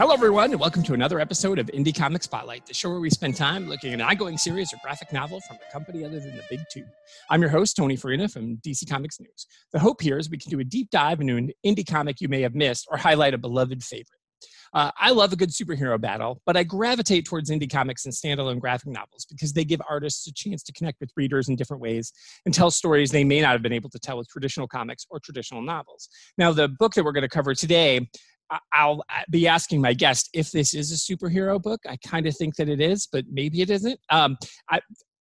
Hello, everyone, and welcome to another episode of Indie Comic Spotlight, the show where we spend time looking at an ongoing series or graphic novel from a company other than the big two. I'm your host, Tony Farina from DC Comics News. The hope here is we can do a deep dive into an indie comic you may have missed or highlight a beloved favorite. Uh, I love a good superhero battle, but I gravitate towards indie comics and standalone graphic novels because they give artists a chance to connect with readers in different ways and tell stories they may not have been able to tell with traditional comics or traditional novels. Now, the book that we're going to cover today I'll uh, be asking my guest if this is a superhero book. I kind of think that it is, but maybe it isn't. Um, I,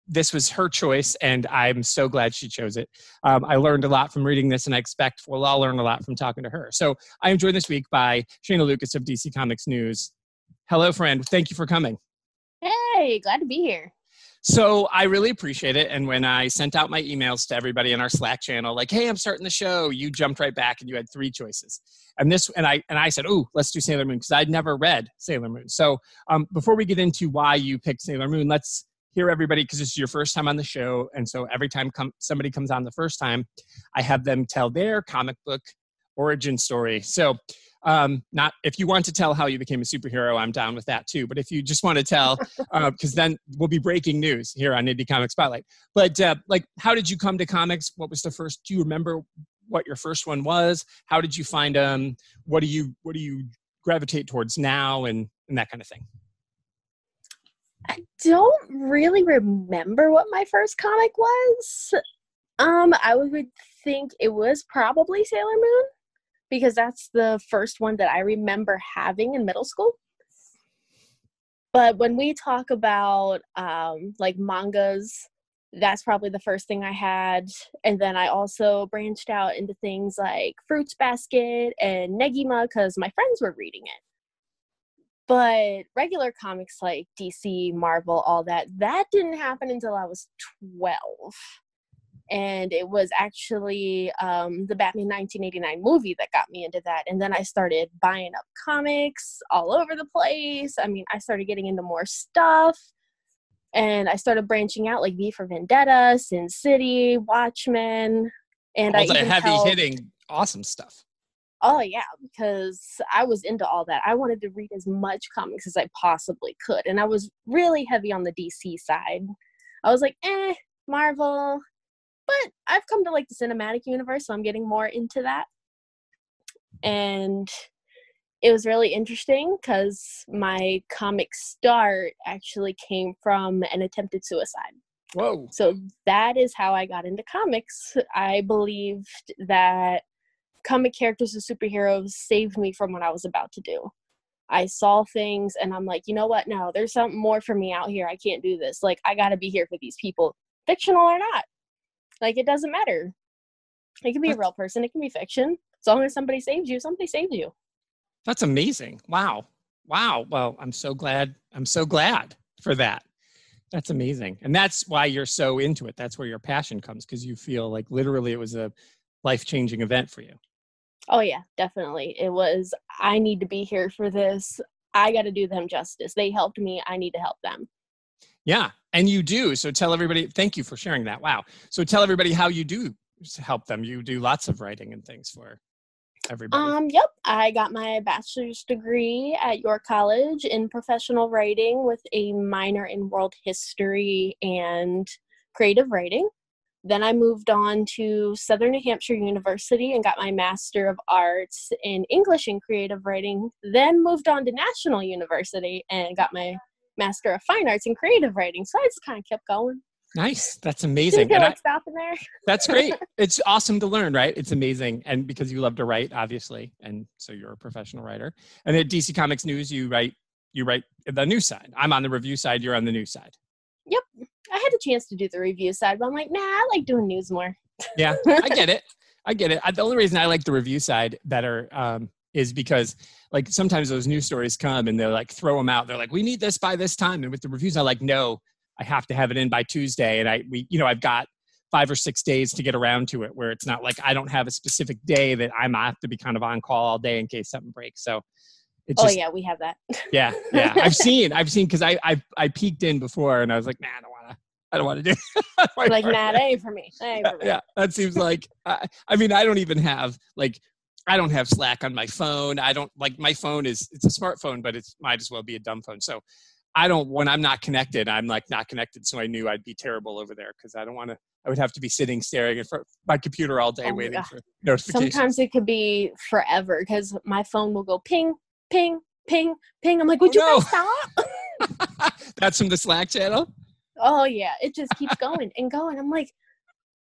this was her choice, and I'm so glad she chose it. Um, I learned a lot from reading this, and I expect we'll all learn a lot from talking to her. So I am joined this week by Shaina Lucas of DC Comics News. Hello, friend. Thank you for coming. Hey, glad to be here. So I really appreciate it. And when I sent out my emails to everybody in our Slack channel, like, "Hey, I'm starting the show," you jumped right back and you had three choices. And this, and I and I said, "Oh, let's do Sailor Moon" because I'd never read Sailor Moon. So um, before we get into why you picked Sailor Moon, let's hear everybody because this is your first time on the show, and so every time somebody comes on the first time, I have them tell their comic book origin story. So um, not if you want to tell how you became a superhero, I'm down with that too. But if you just want to tell, because uh, then we'll be breaking news here on Indie Comic Spotlight. But uh, like, how did you come to comics? What was the first? Do you remember what your first one was? How did you find them? What do you what do you gravitate towards now, and and that kind of thing? I don't really remember what my first comic was. Um, I would think it was probably Sailor Moon because that's the first one that I remember having in middle school. But when we talk about um, like mangas, that's probably the first thing I had. And then I also branched out into things like Fruits Basket and Negima because my friends were reading it. But regular comics like DC, Marvel, all that, that didn't happen until I was 12 and it was actually um, the Batman 1989 movie that got me into that. And then I started buying up comics all over the place. I mean, I started getting into more stuff, and I started branching out, like V for Vendetta, Sin City, Watchmen, and all I the heavy held, hitting, awesome stuff. Oh yeah, because I was into all that. I wanted to read as much comics as I possibly could, and I was really heavy on the DC side. I was like, eh, Marvel, but I've come to like the cinematic universe, so I'm getting more into that. And it was really interesting because my comic start actually came from an attempted suicide. Whoa. So that is how I got into comics. I believed that comic characters as superheroes saved me from what I was about to do. I saw things and I'm like, you know what? No, there's something more for me out here. I can't do this. Like, I got to be here for these people, fictional or not. Like it doesn't matter. It can be a real person, it can be fiction. As long as somebody saves you, somebody saves you. That's amazing. Wow. Wow. Well, I'm so glad. I'm so glad for that. That's amazing. And that's why you're so into it. That's where your passion comes because you feel like literally it was a life changing event for you. Oh, yeah, definitely. It was, I need to be here for this. I got to do them justice. They helped me. I need to help them. Yeah, and you do. So tell everybody. Thank you for sharing that. Wow. So tell everybody how you do help them. You do lots of writing and things for everybody. Um. Yep. I got my bachelor's degree at York College in professional writing with a minor in world history and creative writing. Then I moved on to Southern New Hampshire University and got my Master of Arts in English and Creative Writing. Then moved on to National University and got my Master of Fine Arts and Creative Writing. So I just kind of kept going. Nice. That's amazing. Didn't like stopping there. that's great. It's awesome to learn, right? It's amazing. And because you love to write, obviously. And so you're a professional writer. And at DC Comics News, you write you write the news side. I'm on the review side, you're on the news side. Yep. I had a chance to do the review side, but I'm like, nah, I like doing news more. yeah, I get it. I get it. I, the only reason I like the review side better um, is because like sometimes those news stories come and they're like throw them out. They're like, we need this by this time. And with the reviews, I like, no, I have to have it in by Tuesday. And I, we, you know, I've got five or six days to get around to it where it's not like I don't have a specific day that I'm have to be kind of on call all day in case something breaks. So it's oh yeah, we have that. yeah. Yeah. I've seen, I've seen, cause I, I, I peeked in before and I was like, nah, I don't want to, I don't want to do like, nah, that ain't for me. That ain't for me. Yeah. That seems like, I, I mean, I don't even have like I don't have Slack on my phone. I don't like my phone is it's a smartphone, but it might as well be a dumb phone. So I don't when I'm not connected, I'm like not connected. So I knew I'd be terrible over there because I don't want to. I would have to be sitting staring at my computer all day Oh waiting for notifications. Sometimes it could be forever because my phone will go ping, ping, ping, ping. I'm like, would Oh, you guys stop? That's from the Slack channel. Oh yeah, it just keeps going and going. I'm like,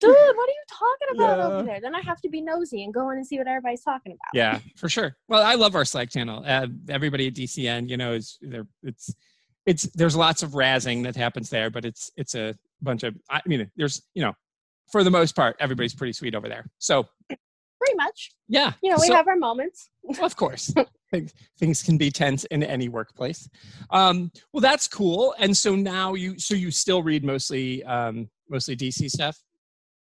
dude, what are you talking about Yeah. over there? Then I have to be nosy and go in and see what everybody's talking about. Yeah, for sure. Well, I love our Slack channel. Uh, everybody at DCN, you know, is there. It's it's there's lots of razzing that happens there, but it's it's a bunch of. I mean, there's you know, for the most part, everybody's pretty sweet over there. So Pretty much. yeah, You know, we So- have our moments. of course things, things can be tense in any workplace um, well that's cool and so now you so you still read mostly um, mostly dc stuff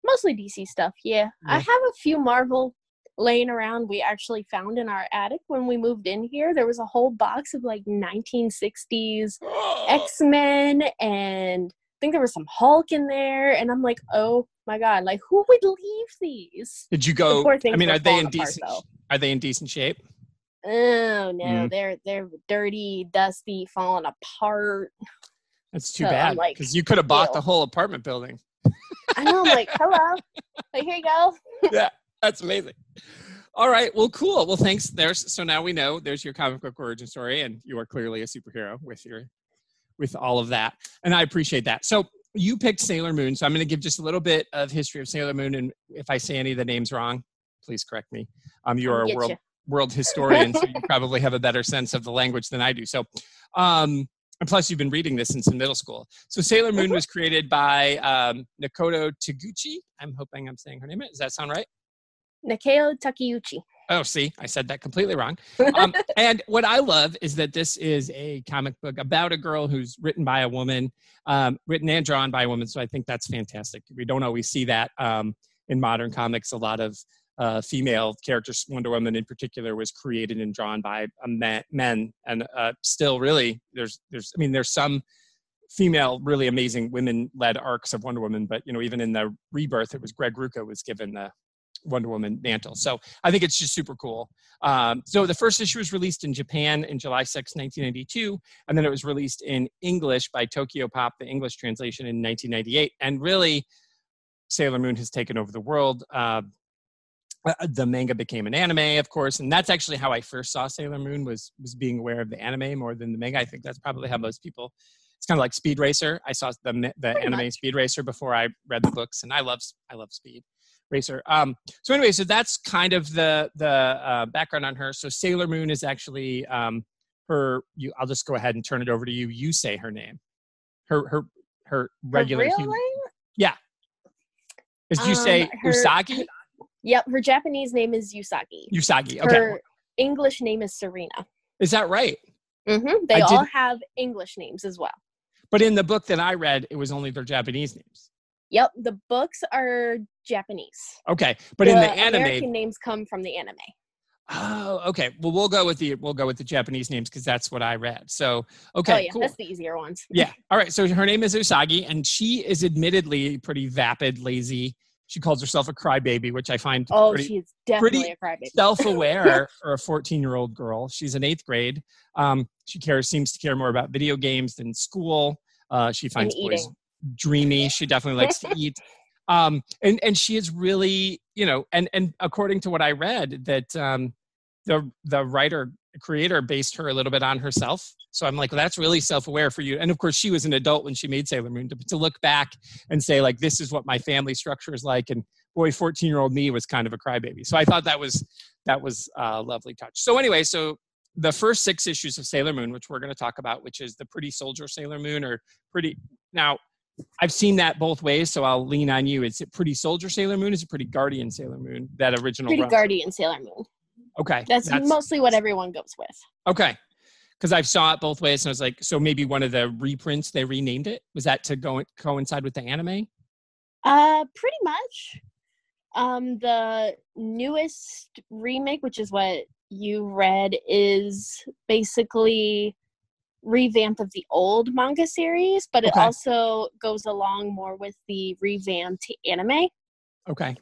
Mostly DC stuff, yeah. I have a few Marvel laying around we actually found in our attic when we moved in here. There was a whole box of like 1960s X-Men and I think there was some Hulk in there and I'm like, "Oh my god, like who would leave these?" did you go i mean are they in apart, decent though. are they in decent shape Oh no, Mm. they're they're dirty, dusty, falling apart. that's too So bad like, because you could have bought the whole apartment building I know, I'm like, hello. Like, here you go. Yeah, that's amazing all right well cool well thanks there's so now we know there's your comic book origin story and you are clearly a superhero with your with all of that and i appreciate that so you picked sailor moon so i'm going to give just a little bit of history of sailor moon and if i say any of the names wrong please correct me um, you are a world ya. world historian so you probably have a better sense of the language than i do so um, and plus you've been reading this since middle school so sailor moon was created by um, nakoto taguchi i'm hoping i'm saying her name does that sound right Naoko Takeuchi. Oh, see, I said that completely wrong. Um, and what I love is that this is a comic book about a girl who's written by a woman, um, written and drawn by a woman. So I think that's fantastic. We don't always see that um, in modern comics. A lot of uh, female characters, Wonder Woman in particular, was created and drawn by man, men, and uh, still, really, there's, there's, I mean, there's some female, really amazing women-led arcs of Wonder Woman, but you know, even in the rebirth, it was Greg Rucka was given the Wonder Woman mantle. So I think it's just super cool. Um, so the first issue was released in Japan in July 6, 1992, and then it was released in English by Tokyo Pop, the English translation in 1998. And really, Sailor Moon has taken over the world. Uh, the manga became an anime, of course, and that's actually how I first saw Sailor Moon was was being aware of the anime more than the manga. I think that's probably how most people. It's kind of like Speed Racer. I saw the the Pretty anime much. Speed Racer before I read the books, and I love I love Speed Racer. Um, so anyway, so that's kind of the the uh, background on her. So Sailor Moon is actually um, her. You, I'll just go ahead and turn it over to you. You say her name. Her her her Her regular. real human- name? Is you Um, say her- Usagi? Yep, her Japanese name is Yusagi. Usagi. Okay. Her English name is Serena. Is that right? hmm They I all did- have English names as well. But in the book that I read, it was only their Japanese names. Yep, the books are Japanese. Okay, but in the American anime, names come from the anime. oh, okay. Well, we'll go with the we'll go with the Japanese names because that's what I read. So, oh okay, yeah, cool. that's the easier ones. Yeah. All right. So her name is Usagi, and she is admittedly pretty vapid, lazy. She calls herself a crybaby, which I find Oh, pretty she's definitely pretty self-aware for a 14-year-old girl. She's in eighth grade. Um, she cares seems to care more about video games than school. Uh, she finds boys dreamy. She definitely likes to eat. Um, and and she is really, you know, and and according to what I read, that um, the the writer creator based her a little bit on herself. So I'm like, well, that's really self-aware for you. And of course, she was an adult when she made Sailor Moon. To, to look back and say like, this is what my family structure is like, and boy, 14-year-old me was kind of a crybaby. So I thought that was that was a lovely touch. So anyway, so the first six issues of Sailor Moon, which we're going to talk about, which is the Pretty Soldier Sailor Moon, or Pretty now. I've seen that both ways, so I'll lean on you. Is it Pretty Soldier Sailor Moon? Is it Pretty Guardian Sailor Moon? That original Pretty run? Guardian Sailor Moon. Okay, That's, mostly what everyone goes with. okay. Because I saw it both ways, and I was like, so maybe one of the reprints they renamed it. Was that to go coincide with the anime? Uh, pretty much. Um, the newest remake, which is what you read, is basically revamp of the old manga series, but it Okay. also goes along more with the revamped anime. Okay.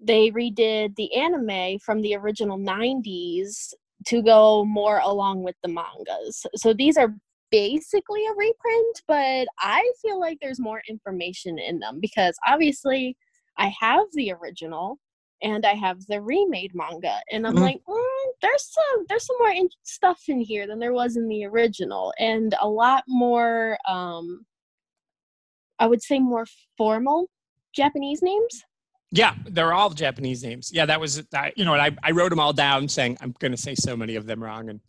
They redid the anime from the original 90s to go more along with the mangas. So these are basically a reprint, but I feel like there's more information in them because obviously I have the original and I have the remade manga, and I'm mm-hmm. like, mm, there's some there's some more in- stuff in here than there was in the original, and a lot more. Um, I would say more formal Japanese names. Yeah, they're all Japanese names. Yeah, that was I, you know, I I wrote them all down, saying I'm going to say so many of them wrong, and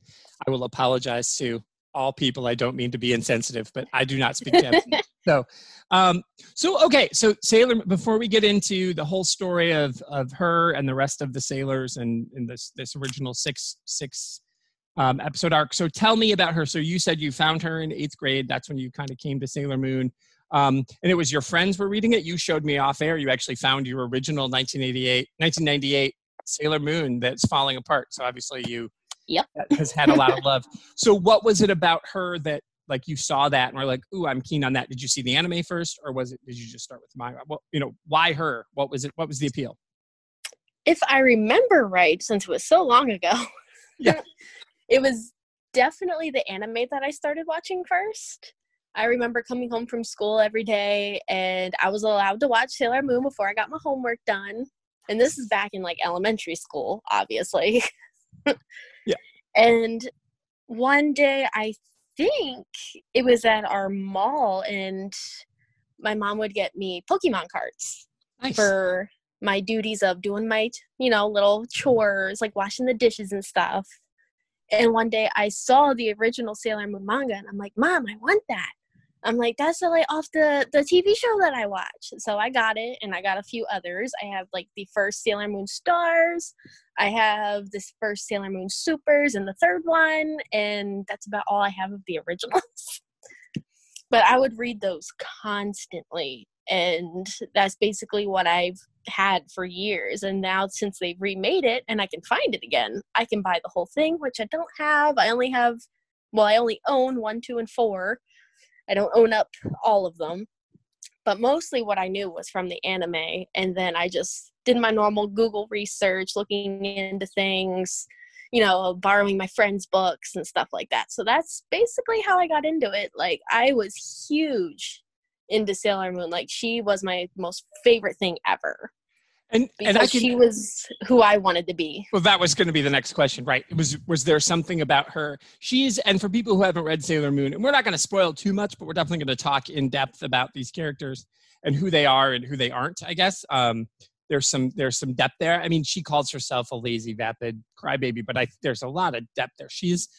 I will apologize to all people. I don't mean to be insensitive, but I do not speak Japanese. so, um, so okay. So Sailor, before we get into the whole story of of her and the rest of the sailors and in this this original six six um, episode arc. So tell me about her. So you said you found her in eighth grade. That's when you kind of came to Sailor Moon. Um, and it was your friends were reading it. You showed me off air. You actually found your original 1988, 1998 Sailor Moon that's falling apart. So obviously you Yep. has had a lot of love. So what was it about her that like you saw that and were like, "Ooh, I'm keen on that." Did you see the anime first, or was it? Did you just start with my? Well, you know, why her? What was it? What was the appeal? If I remember right, since it was so long ago, yeah, it was definitely the anime that I started watching first. I remember coming home from school every day, and I was allowed to watch Sailor Moon before I got my homework done. And this is back in like elementary school, obviously. Yeah. And one day, I think it was at our mall, and my mom would get me Pokemon cards nice. for my duties of doing my, you know, little chores, like washing the dishes and stuff. And one day I saw the original Sailor Moon manga, and I'm like, Mom, I want that. I'm like, that's the like off the the TV show that I watch. So I got it, and I got a few others. I have like the first Sailor Moon Stars. I have this first Sailor Moon Supers and the third one, and that's about all I have of the originals. but I would read those constantly, and that's basically what I've had for years. And now since they've remade it and I can find it again, I can buy the whole thing, which I don't have. I only have, well, I only own one, two, and four I don't own up all of them. But mostly what I knew was from the anime. And then I just did my normal Google research, looking into things, you know, borrowing my friends' books and stuff like that. So that's basically how I got into it. Like, I was huge into Sailor Moon. Like, she was my most favorite thing ever and because and can, she was who I wanted to be. Well, that was going to be the next question, right? Was was there something about her? She's and for people who haven't read Sailor Moon, and we're not going to spoil too much, but we're definitely going to talk in depth about these characters and who they are and who they aren't. I guess um, there's some there's some depth there. I mean, she calls herself a lazy, vapid crybaby, but I there's a lot of depth there. She's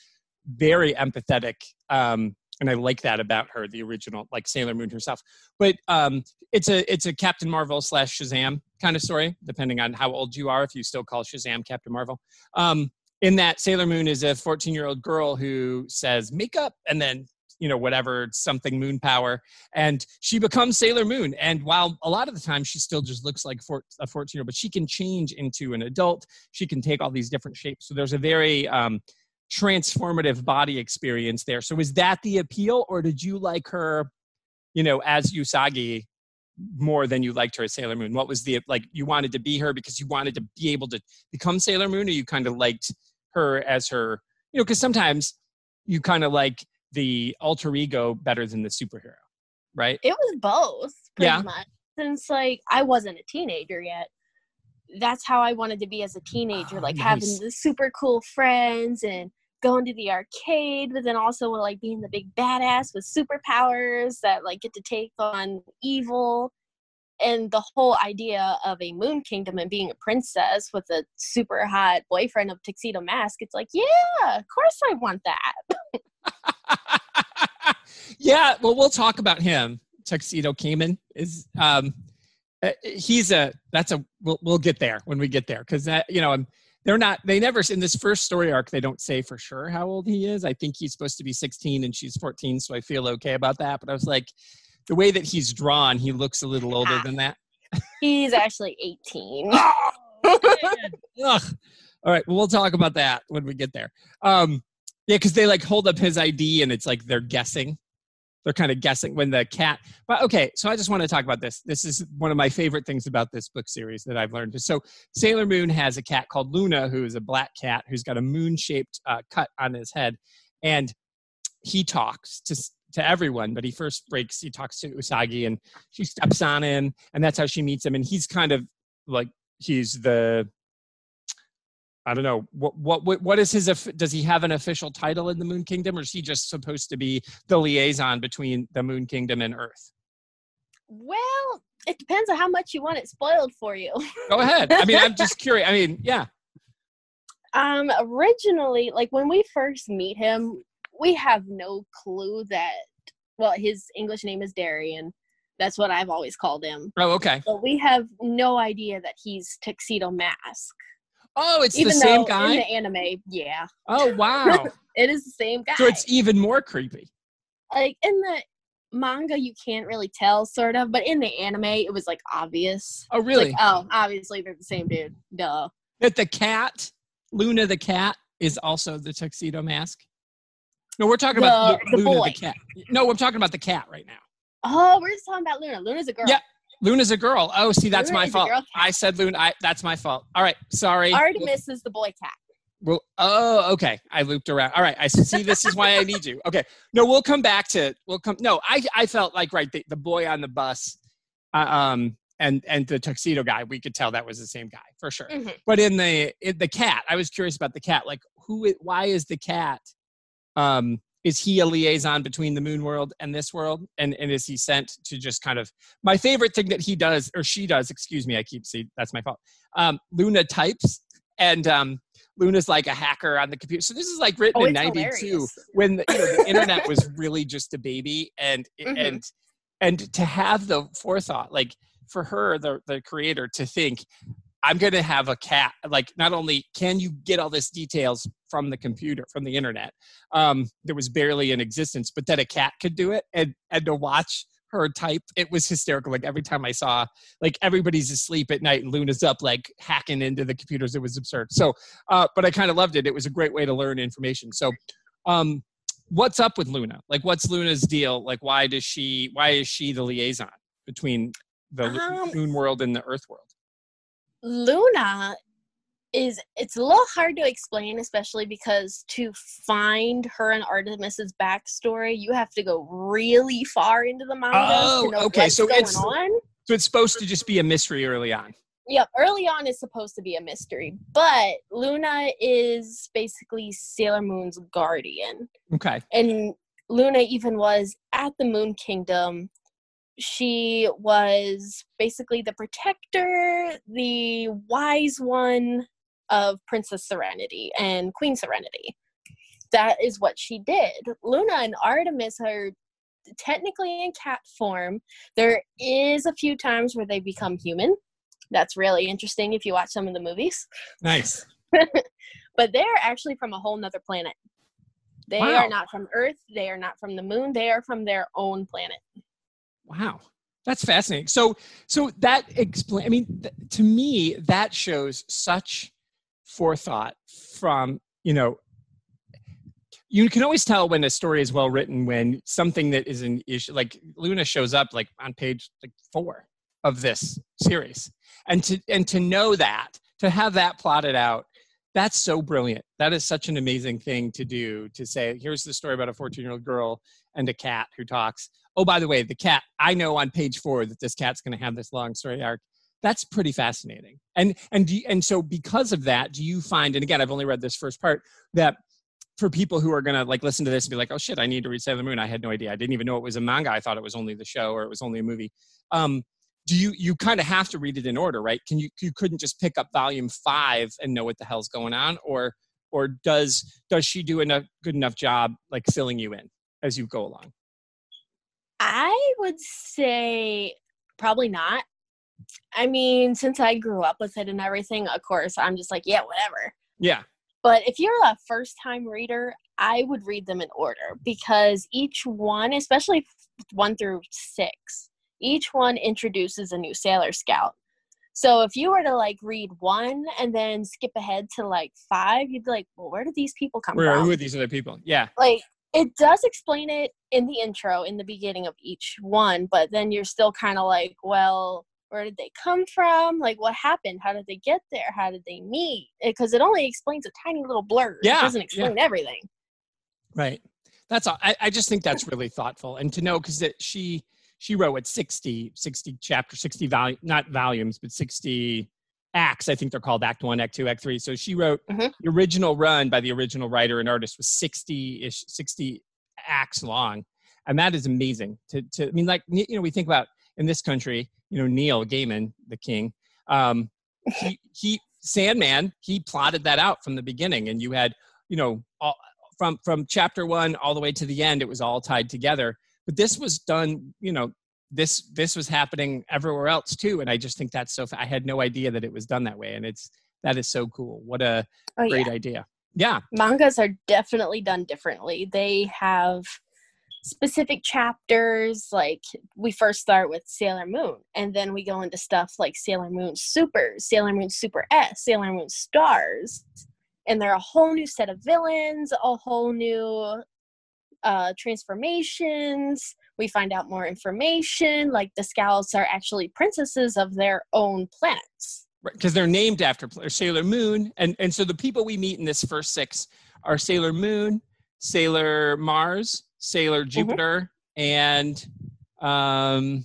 very empathetic um, and I like that about her, the original, like Sailor Moon herself. But um, it's a it's a Captain Marvel slash Shazam kind of story, depending on how old you are. If you still call Shazam Captain Marvel, um, in that Sailor Moon is a 14 year old girl who says makeup and then you know whatever something moon power and she becomes sailor moon and while a lot of the time she still just looks like a 14 year old but she can change into an adult she can take all these different shapes so there's a very um, transformative body experience there. So is that the appeal, or did you like her, you know, as Usagi more than you liked her as Sailor Moon? What was the like you wanted to be her because you wanted to be able to become Sailor Moon, or you kind of liked her as her, you know, because sometimes you kind of like the alter ego better than the superhero, right? It was both, pretty yeah. much. Since like I wasn't a teenager yet, that's how I wanted to be as a teenager, oh, like nice. having the super cool friends and going to the arcade, but then also like being the big badass with superpowers that like get to take on evil. And the whole idea of a moon kingdom and being a princess with a super hot boyfriend of tuxedo mask, it's like, yeah, of course I want that. yeah, well, we'll talk about him. Tuxedo Kamen is um, uh, he's a that's a we'll we'll get there when we get there because that you know they're not they never in this first story arc they don't say for sure how old he is. I think he's supposed to be 16 and she's 14 so i feel okay about that but i was like the way that he's drawn he looks a little older than that. He's actually 18 Ugh. all right well we'll talk about that when we get there. Um yeah because they like hold up his id and it's like they're guessing they're kind of guessing when the cat but okay so i just want to talk about this. This is one of my favorite things about this book series that i've learned. So sailor moon has a cat called luna who is a black cat who's got a moon shaped uh, cut on his head and he talks to to everyone but he first breaks he talks to usagi and she steps on him and that's how she meets him and he's kind of like he's the I don't know what what what is his does he have an official title in the Moon Kingdom or is he just supposed to be the liaison between the Moon Kingdom and Earth? Well, it depends on how much you want it spoiled for you. Go ahead. I mean, I'm just curious. I mean, yeah. Um originally like when we first meet him, we have no clue that well, his English name is Darien. That's what I've always called him. Oh, okay. But we have no idea that he's Tuxedo Mask. Oh, it's even the same guy. In the anime, yeah. Oh wow. it is the same guy. So it's even more creepy. Like in the manga, you can't really tell, sort of, but in the anime, it was like obvious. Oh really? Like, oh, obviously they're the same dude. Duh. That the cat, Luna the cat, is also the tuxedo mask. No, we're talking the, about the Luna boy. the cat. No, I'm talking about the cat right now. Oh, we're just talking about Luna. Luna's a girl. Yeah, Luna's a girl. Oh, see, that's Luna my fault. I said Luna. I, that's my fault. All right, sorry. Artemis is the boy cat. Well, oh, okay. I looped around. All right, I see. This is why I need you. Okay, no, we'll come back to. We'll come. No, I I felt like right the, the boy on the bus, uh, um, and and the tuxedo guy. We could tell that was the same guy for sure. Mm-hmm. But in the in the cat, I was curious about the cat. Like, who? Why is the cat? Um, is he a liaison between the moon world and this world and and is he sent to just kind of my favorite thing that he does or she does excuse me i keep see that's my fault um, luna types and um, luna's like a hacker on the computer so this is like written oh, in 92 hilarious. when the, you know, the internet was really just a baby and mm-hmm. and and to have the forethought like for her the the creator to think I'm going to have a cat. Like, not only can you get all this details from the computer, from the internet, um, that was barely in existence, but that a cat could do it, and and to watch her type, it was hysterical. Like every time I saw, like everybody's asleep at night and Luna's up, like hacking into the computers. It was absurd. So, uh, but I kind of loved it. It was a great way to learn information. So, um, what's up with Luna? Like, what's Luna's deal? Like, why does she? Why is she the liaison between the um, Moon world and the Earth world? Luna is it's a little hard to explain, especially because to find her and Artemis's backstory, you have to go really far into the manga oh, okay. what's so going it's, on. So it's supposed to just be a mystery early on. Yep, early on is supposed to be a mystery, but Luna is basically Sailor Moon's guardian. Okay. And Luna even was at the Moon Kingdom she was basically the protector, the wise one of Princess Serenity and Queen Serenity. That is what she did. Luna and Artemis are technically in cat form. There is a few times where they become human. That's really interesting if you watch some of the movies. Nice. but they're actually from a whole nother planet. They wow. are not from Earth. They are not from the moon. They are from their own planet. Wow. That's fascinating. So, so that explain. I mean, th- to me, that shows such forethought from you know. You can always tell when a story is well written when something that is an issue, like Luna shows up like on page like four of this series, and to and to know that to have that plotted out that's so brilliant. That is such an amazing thing to do to say, here's the story about a 14 year old girl and a cat who talks. Oh, by the way, the cat, I know on page four that this cat's going to have this long story arc. That's pretty fascinating. And, and, you, and so because of that, do you find, and again, I've only read this first part, that for people who are going to like listen to this and be like, oh shit, I need to read Sailor Moon. I had no idea. I didn't even know it was a manga. I thought it was only the show or it was only a movie. Um, do you you kind of have to read it in order right? Can you you couldn't just pick up volume five and know what the hell's going on or or does does she do a good enough job like filling you in as you go along? I would say probably not. I mean since i grew up with it and everything of course i'm just like yeah whatever. Yeah. But if you're a first time reader i would read them in order because each one especially one through six each one introduces a new Sailor Scout. So if you were to like read one and then skip ahead to like five, you'd be like, well, where did these people come where, from? Who are these other people? Yeah. Like it does explain it in the intro in the beginning of each one but then you're still kind of like well where did they come from like what happened how did they get there how did they meet because it only explains a tiny little blur Yeah, it doesn't explain everything Right. That's all. I, I just think that's really thoughtful. And to know, because that she she wrote what 60, 60 chapters, 60 volume, not volumes, but 60 acts. I think they're called Act One, Act Two, Act Three. So she wrote Mhm. the original run by the original writer and artist was 60 ish, 60 acts long. And that is amazing. To, to I mean, like, you know, we think about in this country, you know, Neil Gaiman, the king, um, he, he, Sandman, he plotted that out from the beginning. And you had, you know, all, from, from chapter one all the way to the end, it was all tied together. But this was done, you know, this this was happening everywhere else too and i just think that's so i had no idea that it was done that way and it's that is so cool. What a oh yeah. great idea. Yeah. Mangas are definitely done differently. They have specific chapters like we first start with sailor moon and then we go into stuff like sailor moon super sailor moon super s sailor moon stars and they're a whole new set of villains a whole new uh transformations we find out more information like the scouts are actually princesses of their own planets. Because they're named after sailor moon and and so the people we meet in this first six are sailor moon sailor mars sailor jupiter and um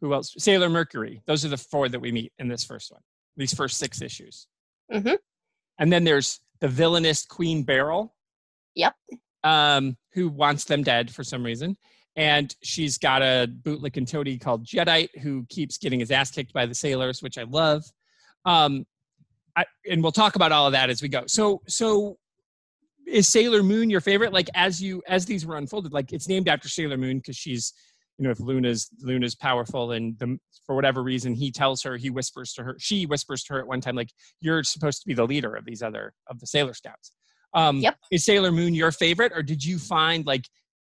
who else? Sailor mercury. Those are the four that we meet in this first one these first six issues. Mhm. and then there's the villainous queen beryl. Yep. Um who wants them dead for some reason and she's got a bootlicking toady called Jedite who keeps getting his ass kicked by the sailors, which I love. Um, I, and we'll talk about all of that as we go. So, so is Sailor Moon your favorite? Like as you as these were unfolded, like it's named after Sailor Moon because she's, you know, if Luna's Luna's powerful and the, for whatever reason he tells her, he whispers to her, she whispers to her at one time, like you're supposed to be the leader of these other of the Sailor Scouts. Um, Yep. Is Sailor Moon your favorite, or did you find like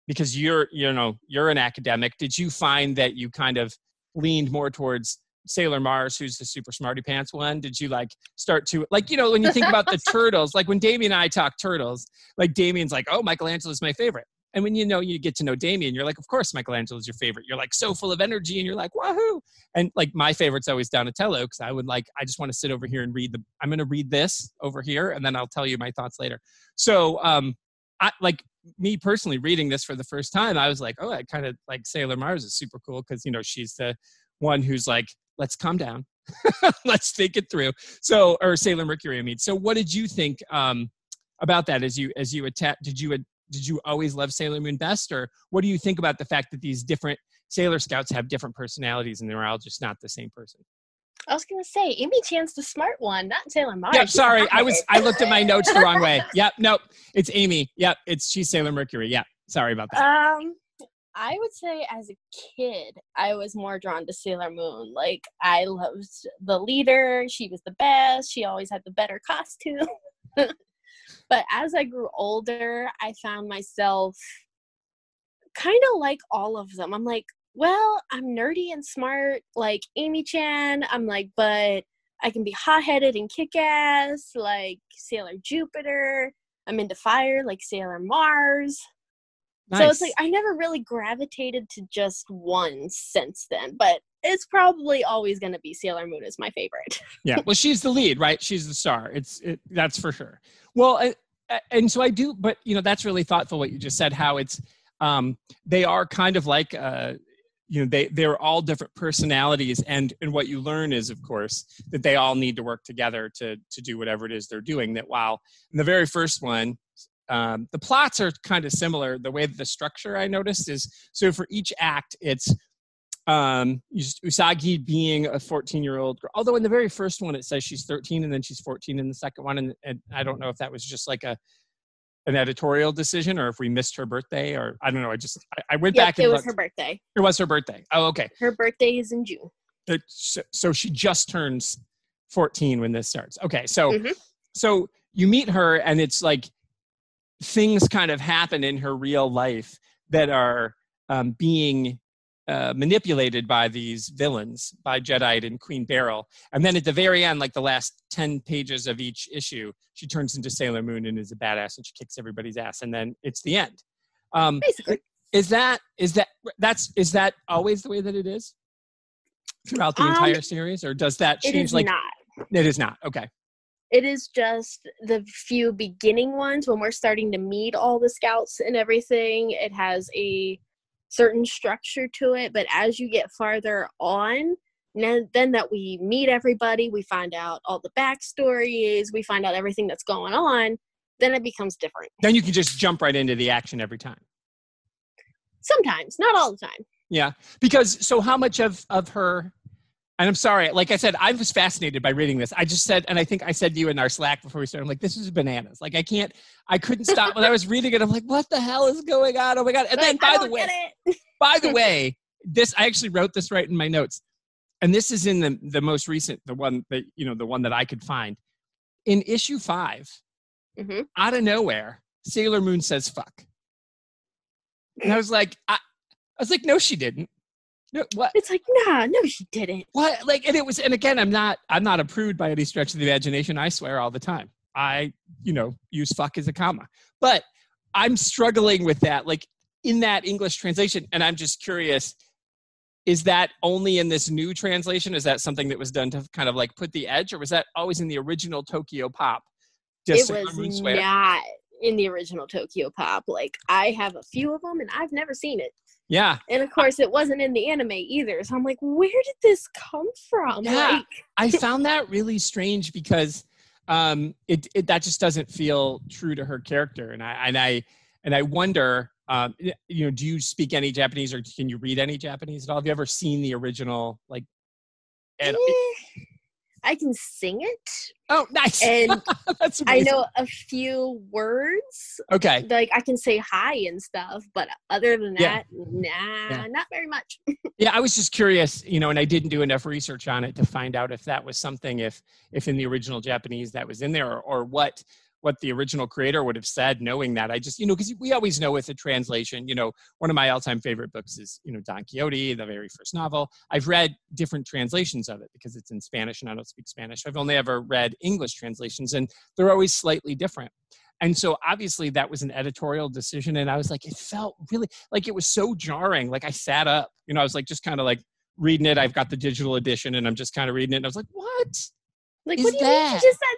because you're you know you're an academic did you find that you kind of leaned more towards sailor mars who's the super smarty pants one did you like start to like you know when you think about the turtles like when damien and i talk turtles like damien's like oh michelangelo's my favorite and when you know you get to know damien you're like of course michelangelo's your favorite you're like so full of energy and you're like wahoo and like my favorite's always donatello because i would like i just want to sit over here and read the i'm going to read this over here and then i'll tell you my thoughts later so um I like me personally reading this for the first time, I was like, oh, I kind of like Sailor Mars is super cool because you know she's the one who's like, let's calm down, let's think it through. So, or Sailor Mercury, I mean. So, what did you think um, about that as you as you attack? Did you did you always love Sailor Moon best, or what do you think about the fact that these different Sailor Scouts have different personalities and they're all just not the same person? I was gonna say Amy Chan's the smart one, not Sailor Mars. Yep, She's sorry, I was I looked at my notes the wrong way. Yep, nope, it's Amy. Yep, it's she's Sailor Mercury. Yep, sorry about that. Um, I would say as a kid, I was more drawn to Sailor Moon. Like I loved the leader. She was the best. She always had the better costume. but as I grew older, I found myself kind of like all of them. I'm like, well, I'm nerdy and smart, like Amy Chan. I'm like, but I can be hot headed and kick ass, like Sailor Jupiter. I'm into fire, like Sailor Mars. So it's like I never really gravitated to just one since then, but it's probably always going to be Sailor Moon is my favorite. yeah well she's the lead right? She's the star. It's it, that's for sure. Well I, I- and so i do but you know that's really thoughtful what you just said how it's um they are kind of like uh you know they they're all different personalities and and what you learn is of course that they all need to work together to to do whatever it is they're doing that while in the very first one um, the plots are kind of similar the way the structure i noticed is so for each act it's um usagi being a 14 year old girl although in the very first one it says she's 13 and then she's 14 in the second one and, and i don't know if that was just like a an editorial decision or if we missed her birthday or i don't know i just i, I went Yep, back and it was looked. her birthday. it was her birthday oh okay Her birthday is in June. It- so, so she just turns 14 when this starts okay so Mhm. so you meet her and it's like things kind of happen in her real life that are um, being uh, manipulated by these villains, by Jedi and Queen Beryl. And then at the very end, like the last 10 pages of each issue, she turns into Sailor Moon and is a badass and she kicks everybody's ass. And then it's the end. Um, Basically. Is that, is that, that's, is that always the way that it is throughout the Um, entire series? Or does that change? is like, not. it is not. Okay. It is just the few beginning ones when we're starting to meet all the scouts and everything. It has a certain structure to it, but as you get farther on, then, then that we meet everybody, we find out all the backstories, we find out everything that's going on, then it becomes different. Then you can just jump right into the action every time. Sometimes, not all the time. Yeah, because so how much of of her? And I'm sorry, like I said, I was fascinated by reading this. I just said, and I think I said to you in our Slack before we started, I'm like, this is bananas. Like I can't, I couldn't stop when I was reading it. I'm like, what the hell is going on? Oh my god! And then by the way, by the way, this I actually wrote this right in my notes, and this is in the the most recent, the one that you know, the one that I could find in issue 5 Mhm. Out of nowhere, Sailor Moon says "fuck," and I was like, I, I was like, no, she didn't. No, what? It's like, nah, no, she didn't. What? Like, and it was, and again, I'm not, I'm not a prude by any stretch of the imagination. I swear all the time. I, you know, use fuck as a comma, but I'm struggling with that, like in that English translation. And I'm just curious, is that only in this new translation? Is that something that was done to kind of like put the edge, or was that always in the original Tokyo Pop? Does it was not in the original Tokyo Pop. Like I have a few of them, and I've never seen it. Yeah, And of course, it wasn't in the anime either. So I'm like, where did this come from? Yeah. Like, I found that really strange because um, it, it that just doesn't feel true to her character, and I and I and I wonder, um, you know, do you speak any Japanese or can you read any Japanese at all? Have you ever seen the original? Like, and, eh, I can sing it, oh, nice. and I know a few words. Okay, Like I can say hi and stuff, but other than Yeah. that, nah, Yeah. not very much. yeah, I was just curious, you know, and I didn't do enough research on it to find out if that was something, if if in the original Japanese that was in there, or, or what what the original creator would have said, knowing that. I just, you know, because we always know with a translation, you know, one of my all-time favorite books is, you know, Don Quixote, the very first novel. I've read different translations of it because it's in Spanish and I don't speak Spanish. I've only ever read English translations, and they're always slightly different. And so obviously that was an editorial decision. And I was like, it felt really like it was so jarring. Like I sat up, you know, I was like just kind of like reading it. I've got the digital edition and I'm just kind of reading it. And I was like, what? Like, Is what do you that- mean you just said that?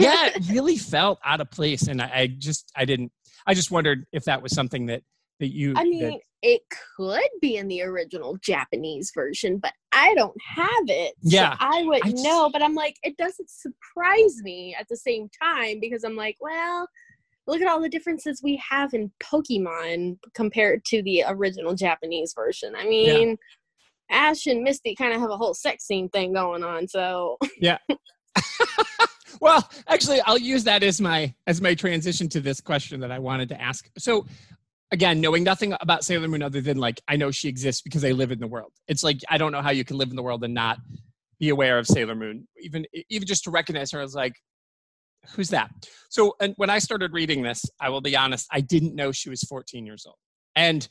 Yeah, it really felt out of place. And I, I just, I didn't, I just wondered if that was something that, that you, I that- mean, it could be in the original Japanese version, but I don't have it. so Yeah, I wouldn't I just- know. But I'm like, it doesn't surprise me at the same time because I'm like, well, look at all the differences we have in Pokemon compared to the original Japanese version. I mean, Ash and Misty kind of have a whole sex scene thing going on. So well, actually, I'll use that as my as my transition to this question that I wanted to ask. So, again, knowing nothing about Sailor Moon other than like I know she exists because I live in the world. It's like I don't know how you can live in the world and not be aware of Sailor Moon. Even even just to recognize her, I was like, who's that? So, and when I started reading this, I will be honest, I didn't know she was 14 years old. And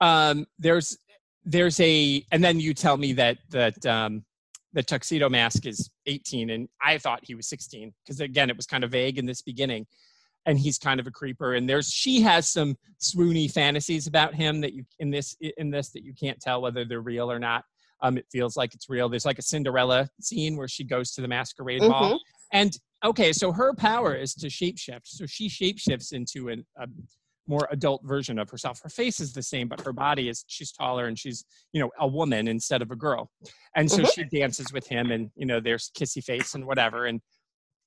um, there's there's a, and then you tell me that that um, the tuxedo mask is 18 and i thought he was 16 because again it was kind of vague in this beginning. And he's kind of a creeper and there's she has some swoony fantasies about him that you in this in this that you can't tell whether they're real or not. Um it feels like it's real. There's like a cinderella scene where she goes to the masquerade ball. Mhm. and okay so her power is to shapeshift so she shapeshifts into an, a more adult version of herself. Her face is the same but her body is she's taller and she's you know a woman instead of a girl. And so Mhm. she dances with him and you know there's kissy face and whatever. And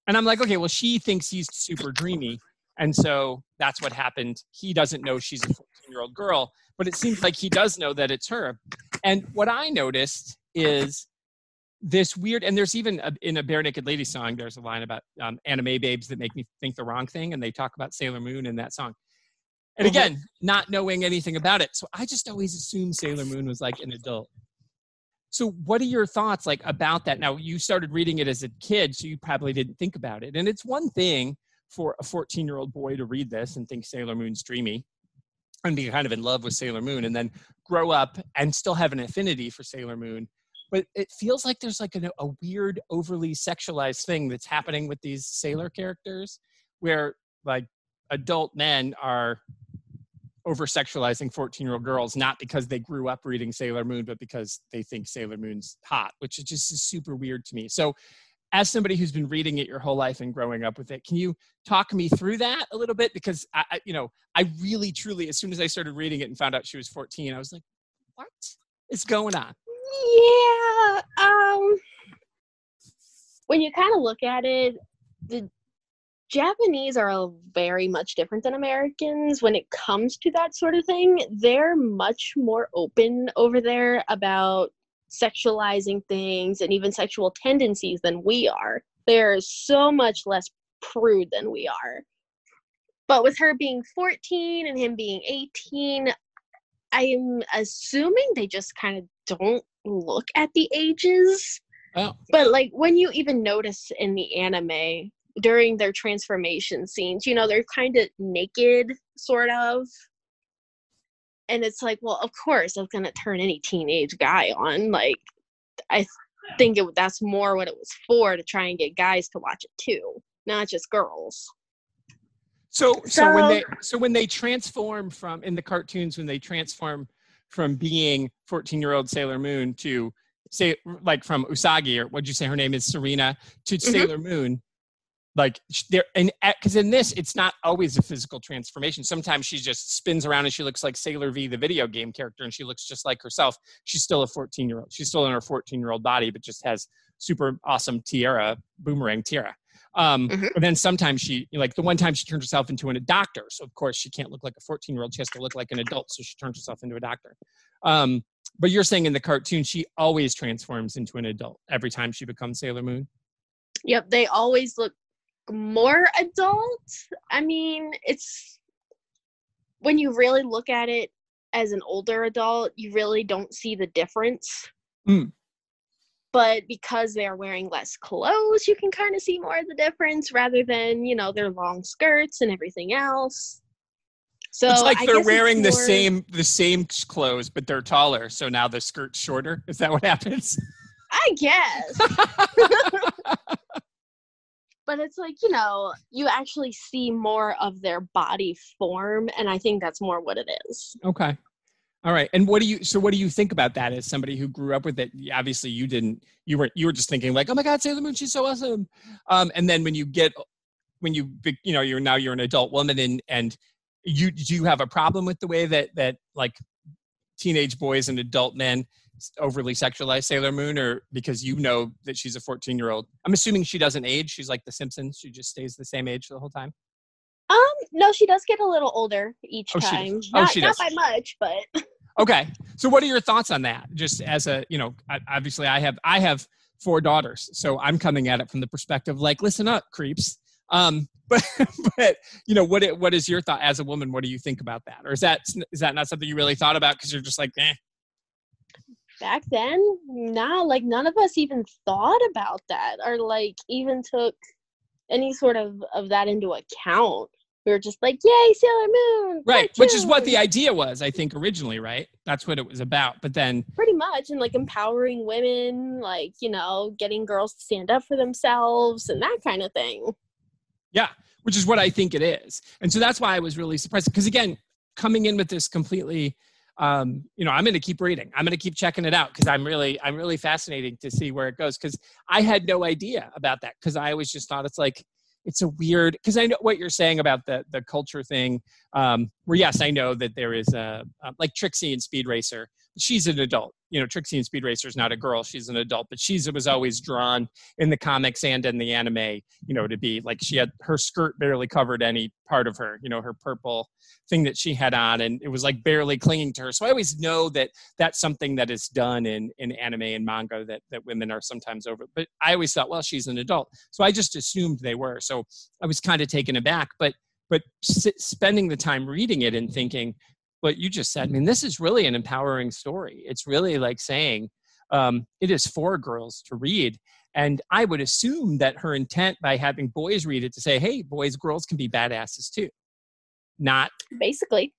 and i'm like okay well she thinks he's super dreamy. And so that's what happened. He doesn't know she's a 14 year old girl but it seems like he does know that it's her. And what i noticed is this weird and there's even a, in a Barenaked lady song there's a line about um, anime babes that make me think the wrong thing and they talk about sailor moon in that song and again not knowing anything about it. So i just always assumed sailor moon was like an adult. So what are your thoughts like about that? Now you started reading it as a kid so you probably didn't think about it. And it's one thing for a 14 year old boy to read this and think sailor moon's dreamy and be kind of in love with Sailor Moon and then grow up and still have an affinity for Sailor Moon. But it feels like there's like a, a weird, overly sexualized thing that's happening with these Sailor characters where like adult men are over sexualizing 14 year old girls, not because they grew up reading Sailor Moon, but because they think Sailor Moon's hot, which is just super weird to me. So as somebody who's been reading it your whole life and growing up with it, can you talk me through that a little bit? Because I, I, you know, I really, truly, as soon as I started reading it and found out she was 14, I was like, what is going on? Yeah. Um, when you kind of look at it, the Japanese are very much different than Americans when it comes to that sort of thing. They're much more open over there about sexualizing things and even sexual tendencies than we are. They're so much less prude than we are. But with her being 14 and him being 18, I'm assuming they just kind of don't look at the ages. Oh. But like when you even notice in the anime during their transformation scenes, you know, they're kind of naked, sort of and it's like well of course that's going to turn any teenage guy on like i think it, that's more what it was for to try and get guys to watch it too not just girls so, so so when they so when they transform from in the cartoons when they transform from being 14 year old sailor moon to say like from usagi or what'd you say her name is serena to mm-hmm. sailor moon like there and because in this it's not always a physical transformation. Sometimes she just spins around and she looks like sailor v the video game character and she looks just like herself. She's still a 14 year old she's still in her 14 year old body but just has super awesome tiara boomerang tiara. Um mm-hmm. and then sometimes she like the one time she turned herself into a doctor so of course she can't look like a 14 year old she has to look like an adult so she turns herself into a doctor. Um but you're saying in the cartoon she always transforms into an adult every time she becomes sailor moon? Yep, they always look more adult. I mean, it's when you really look at it as an older adult, you really don't see the difference. Mm. But because they're wearing less clothes, you can kind of see more of the difference rather than, you know, their long skirts and everything else. So it's like I they're wearing more... the same the same clothes, but they're taller. So now the skirt's shorter. Is that what happens? I guess. but it's like you know you actually see more of their body form and i think that's more what it is. Okay. All right. And what do you so what do you think about that as somebody who grew up with it? Obviously you didn't you were you were just thinking like oh my god sailor moon she's so awesome. Um and then when you get when you you know you're now you're an adult woman and and you do you have a problem with the way that that like teenage boys and adult men overly sexualized Sailor Moon, or because you know that she's a 14 year old? I'm assuming she doesn't age. She's like The Simpsons. She just stays the same age the whole time. Um, no, she does get a little older each oh, time. She oh, not, she does. not by much, but. okay, so what are your thoughts on that? Just as a, you know, obviously I have I have four daughters, so I'm coming at it from the perspective like, listen up, creeps. Um, but but you know, what what is your thought as a woman? What do you think about that, or is that is that not something you really thought about because you're just like, eh, back then nah like none of us even thought about that or like even took any sort of of that into account. We were just like yay sailor moon right which is what the idea was i think originally right? That's what it was about but then pretty much and like empowering women like you know getting girls to stand up for themselves and that kind of thing. Yeah which is what i think it is. And so that's why i was really surprised because again coming in with this completely um, you know, I'm going to keep reading. I'm going to keep checking it out because I'm really, I'm really fascinating to see where it goes. Because I had no idea about that. Because I always just thought it's like, it's a weird. Because I know what you're saying about the the culture thing. Um, where yes, I know that there is a, a like Trixie and Speed Racer she's an adult. You know, Trixie in Speed Racer is not a girl; she's an adult. But she's was always drawn in the comics and in the anime. You know, to be like she had her skirt barely covered any part of her. You know, her purple thing that she had on, and it was like barely clinging to her. So I always know that that's something that is done in in anime and manga that that women are sometimes over. But I always thought, well, she's an adult, so I just assumed they were. So I was kind of taken aback, but but spending the time reading it and thinking what you just said. I mean, this is really an empowering story. It's really like saying um, it is for girls to read. And I would assume that her intent by having boys read it to say, hey, boys, girls can be badasses too. Not basically.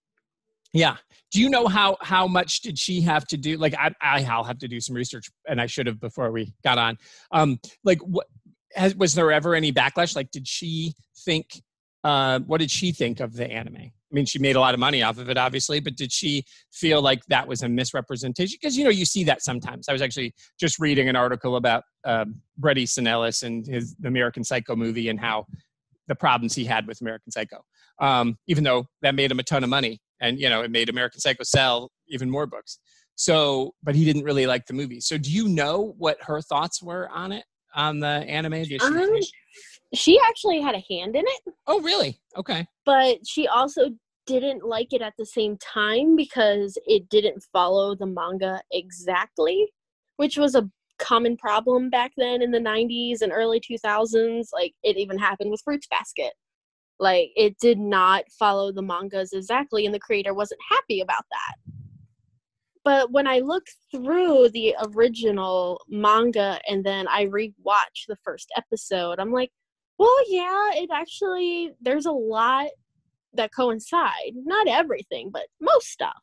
Yeah. Do you know how how much did she have to do? Like I I'll have to do some research, and I should have before we got on. Um, like what has, was there ever any backlash? Like, did she think? Uh, what did she think of the anime? I mean, she made a lot of money off of it, obviously, but did she feel like that was a misrepresentation? Because you know, you see that sometimes. I was actually just reading an article about um, Bret Easton Ellis and his the American Psycho movie and how the problems he had with American Psycho. Um, even though that made him a ton of money, and you know, it made American Psycho sell even more books. So, but he didn't really like the movie. So, do you know what her thoughts were on it? on the anime? Um, she actually had a hand in it, oh, really? Okay. but she also didn't like it at the same time because it didn't follow the manga exactly, which was a common problem back then in the 90s and early 2000s. Like it even happened with Fruits Basket. Like it did not follow the mangas exactly, and the creator wasn't happy about that. But when I look through the original manga and then I rewatch the first episode, I'm like, well, yeah, it actually, there's a lot that coincide. Not everything, but most stuff.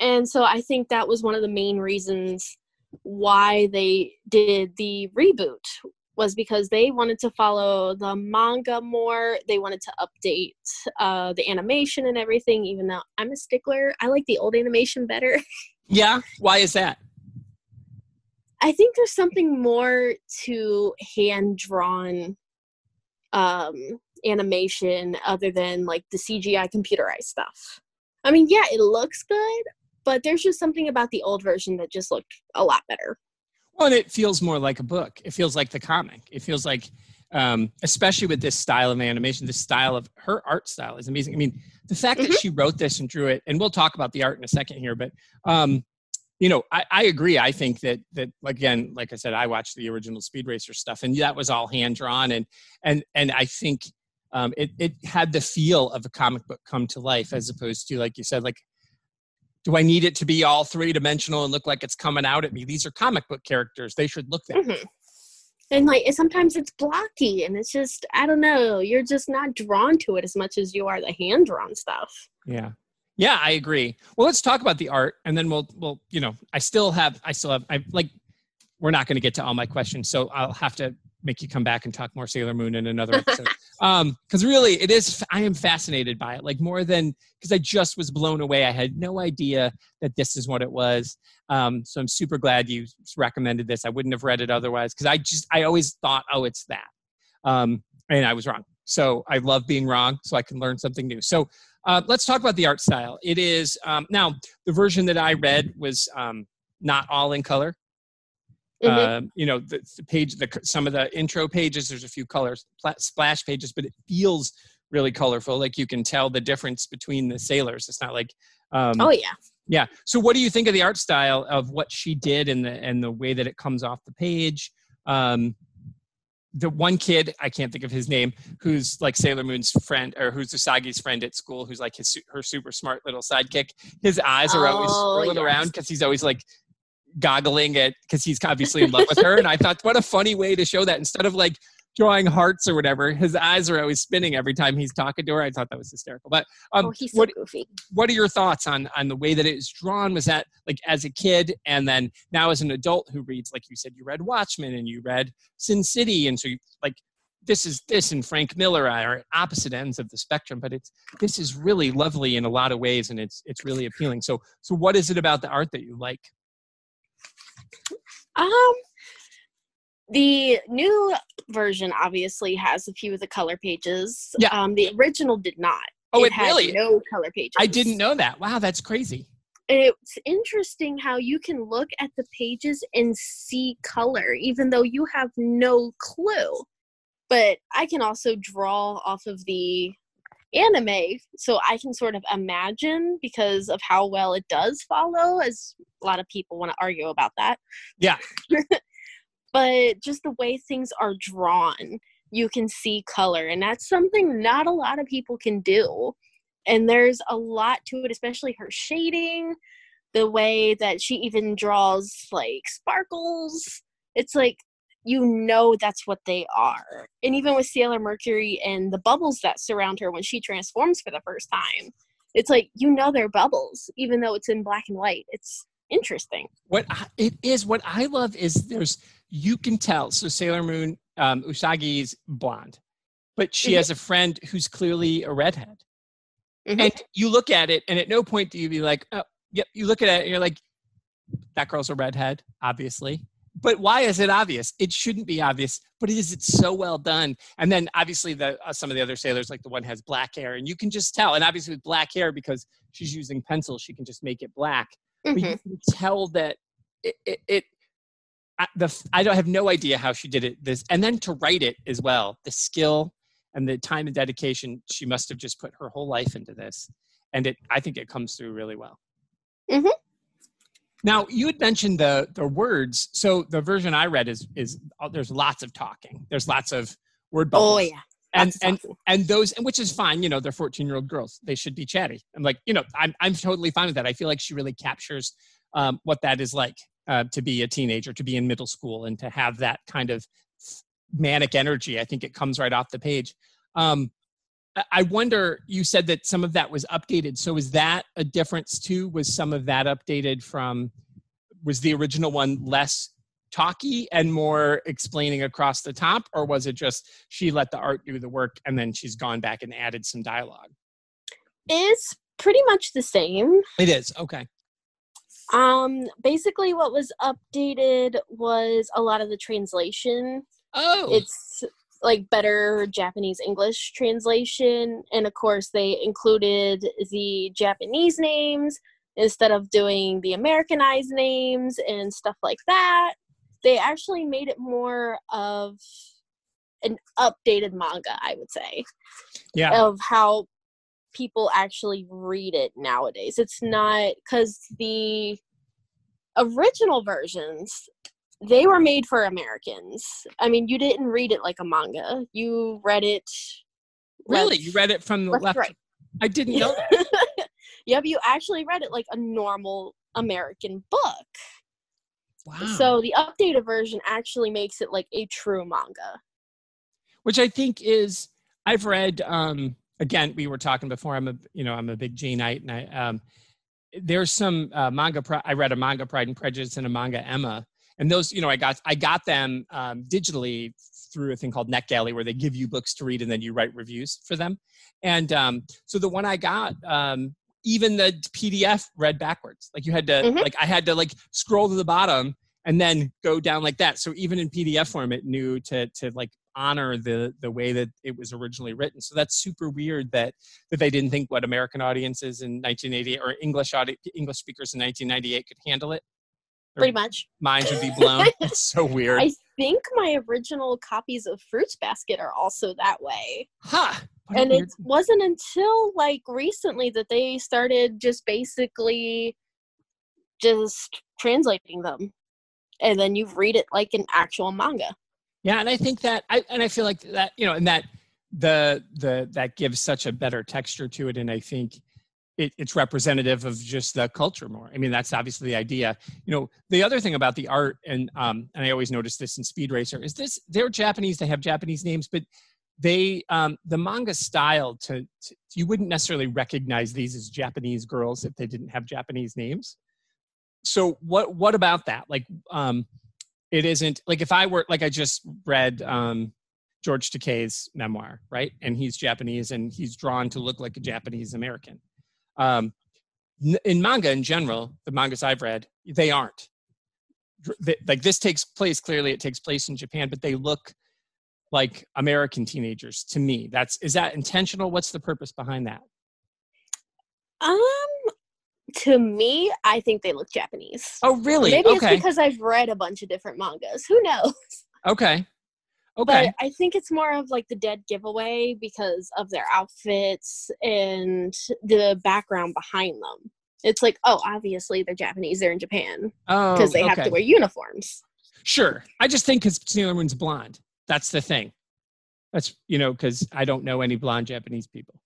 And so I think that was one of the main reasons why they did the reboot was because they wanted to follow the manga more. They wanted to update uh, the animation and everything, even though I'm a stickler. I like the old animation better. Yeah. Why is that? I think there's something more to hand drawn um, animation other than like the CGI computerized stuff. I mean, yeah, it looks good, but there's just something about the old version that just looked a lot better. Well, and it feels more like a book. It feels like the comic. It feels like, um, especially with this style of animation, this style of her art style is amazing. I mean, the fact that she wrote this and drew it, and we'll talk about the art in a second here, but um, you know, I, I agree. I think that that again, like I said, I watched the original Speed Racer stuff, and that was all hand drawn, and and and I think um, it it had the feel of a comic book come to life, as opposed to like you said, like do I need it to be all three dimensional and look like it's coming out at me? These are comic book characters. They should look that. Mhm. And like sometimes it's blocky, and it's just I don't know. You're just not drawn to it as much as you are the hand drawn stuff. Yeah. Yeah, I agree. Well, let's talk about the art and then we'll we'll, you know, I still have I still have I like we're not going to get to all my questions, so I'll have to make you come back and talk more Sailor Moon in another episode. um cuz really it is I am fascinated by it like more than cuz I just was blown away. I had no idea that this is what it was. Um so I'm super glad you recommended this. I wouldn't have read it otherwise cuz I just I always thought oh it's that. Um and I was wrong. So I love being wrong so I can learn something new. So uh, let's talk about the art style. It is um, now the version that I read was um, not all in color. Mhm. Um, you know, the, the page, the some of the intro pages. There's a few colors, pla- splash pages, but it feels really colorful. Like you can tell the difference between the sailors. It's not like, um, oh yeah. yeah. So, what do you think of the art style of what she did and the and the way that it comes off the page? Um, the one kid I can't think of his name, who's like Sailor Moon's friend, or who's Usagi's friend at school, who's like his her super smart little sidekick. His eyes are always Oh, rolling yes. around because he's always like goggling at because he's obviously in love with her. And I thought, what a funny way to show that instead of like drawing hearts or whatever, his eyes are always spinning every time he's talking to her. I thought that was hysterical. But um, oh, he's so what goofy. what are your thoughts on on the way that it is drawn was that like as a kid and then now as an adult who reads like you said you read watchmen and you read sin city and so you like this is this and frank miller are opposite ends of the spectrum but it's this is really lovely in a lot of ways and it's it's really appealing so so what is it about the art that you like Um, the new version obviously has a few of the color pages. Yeah. Um, the original did not. Oh, it had really- no color pages. i didn't know that wow that's crazy It's interesting how you can look at the pages and see color, even though you have no clue. But I can also draw off of the anime, so I can sort of imagine because of how well it does follow, as a lot of people want to argue about that. Yeah. but just the way things are drawn, you can see color, and that's something not a lot of people can do. And there's a lot to it, especially her shading, the way that she even draws like sparkles. It's like you know that's what they are. And even with Sailor Mercury and the bubbles that surround her when she transforms for the first time, it's like you know they're bubbles, even though it's in black and white. It's interesting. What I, it is, what I love is there's you can tell. So Sailor Moon, um, Usagi's blonde, but she Mhm. has a friend who's clearly a redhead. Mhm. And you look at it, and at no point do you be like, oh, yep. You look at it, and you're like, that girl's a redhead, obviously. But why is it obvious? It shouldn't be obvious, but it is. It's so well done. And then obviously the uh, some of the other sailors, like the one has black hair, and you can just tell. And obviously with black hair, because she's using pencil, she can just make it black. But Mhm. you can tell that it. it, it I, the I don't have no idea how she did it. This and then to write it as well, the skill and the time and dedication. She must have just put her whole life into this, and it. I think it comes through really well. Mhm. Now you had mentioned the the words. So the version I read is is uh, there's lots of talking. There's lots of word bubbles. Oh yeah. And and and those and which is fine. You know, they're 14 year old girls. They should be chatty. I'm like, you know, I'm I'm totally fine with that. I feel like she really captures um, what that is like uh, to be a teenager, to be in middle school, and to have that kind of manic energy. I think it comes right off the page. Um, I- wonder. You said that some of that was updated. So is that a difference too? Was some of that updated from? Was the original one less talky and more explaining across the top, or was it just she let the art do the work and then she's gone back and added some dialogue? It's pretty much the same. It is okay. Um, basically, what was updated was a lot of the translation. Oh, It's like better Japanese English translation, and of course, they included the Japanese names instead of doing the Americanized names and stuff like that. They actually made it more of an updated manga, I would say yeah. of how people actually read it nowadays. It's not because the original versions they were made for Americans. I mean, you didn't read it like a manga. You read it Really, you read it from the left, left. right. I didn't know. That. yep, you actually read it like a normal American book. Wow. So the updated version actually makes it like a true manga. which I think is I've read um again we were talking before I'm a you know I'm a big Janeite and I um there's some uh, manga pri- I read a manga Pride and Prejudice and a manga Emma and those you know I got I got them um, digitally through a thing called NetGalley where they give you books to read and then you write reviews for them. And um so the one I got um even the PDF read backwards. Like you had to Mhm. like I had to like scroll to the bottom and then go down like that. So even in pdf form it knew to to like honor the the way that it was originally written. So that's super weird that that they didn't think what american audiences in 1988 or english audi- english speakers in 1998 could handle it Pretty much. minds would be blown. It's so weird. I think my original copies of Fruits Basket are also that way. huh. What and weird- it wasn't until like recently that they started just basically just translating them. And then you read it like an actual manga. Yeah, and I think that I and I feel like that you know, and that the the that gives such a better texture to it, and I think it, it's representative of just the culture more. I mean, that's obviously the idea. You know, the other thing about the art, and um, and I always notice this in Speed Racer, is this they're Japanese, they have Japanese names, but they um, the manga style to, to you wouldn't necessarily recognize these as Japanese girls if they didn't have Japanese names. So what what about that? Like um it isn't like if I were like I just read um George Takei's memoir, right? And he's Japanese and he's drawn to look like a Japanese American. Um, in manga in general, the mangas I've read, they aren't. Like this takes place clearly, it takes place in Japan, but they look like American teenagers to me. That's is that intentional? What's the purpose behind that? um to me i think they look japanese Oh, really? maybe okay. it's because i've read a bunch of different mangas who knows okay. Okay. but i think it's more of like the dead giveaway because of their outfits and the background behind them it's like oh obviously they're japanese they're in japan oh, because they have to wear uniforms Sure. I just think because Sailor Moon's blonde. That's the thing. That's, you know, because I don't know any blonde Japanese people.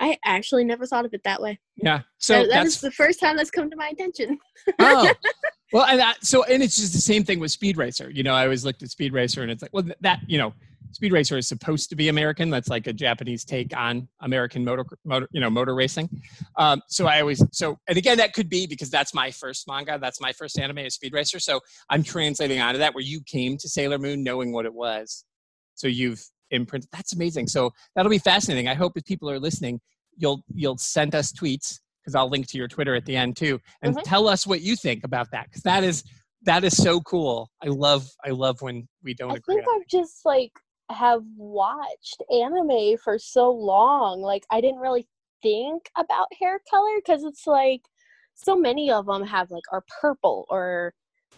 I actually never thought of it that way Yeah. So That- that that's, is the first time that's come to my attention oh, well, and that, so, and it's just the same thing with Speed Racer. You know, I always looked at Speed Racer and it's like, well, that, you know, Speed Racer is supposed to be American. That's like a Japanese take on American motor, motor you know, motor racing. Um, so I always so, and again, that could be because that's my first manga. That's my first anime is Speed Racer. So I'm translating onto that where you came to Sailor Moon knowing what it was. So you've imprinted. That's amazing. So that'll be fascinating. I hope if people are listening, you'll you'll send us tweets because I'll link to your Twitter at the end too, and mm-hmm. tell us what you think about that because that is that is so cool. I love I love when we don't. I think I've just like have watched anime for so long. Like I didn't really think about hair color because it's like so many of them have like are purple or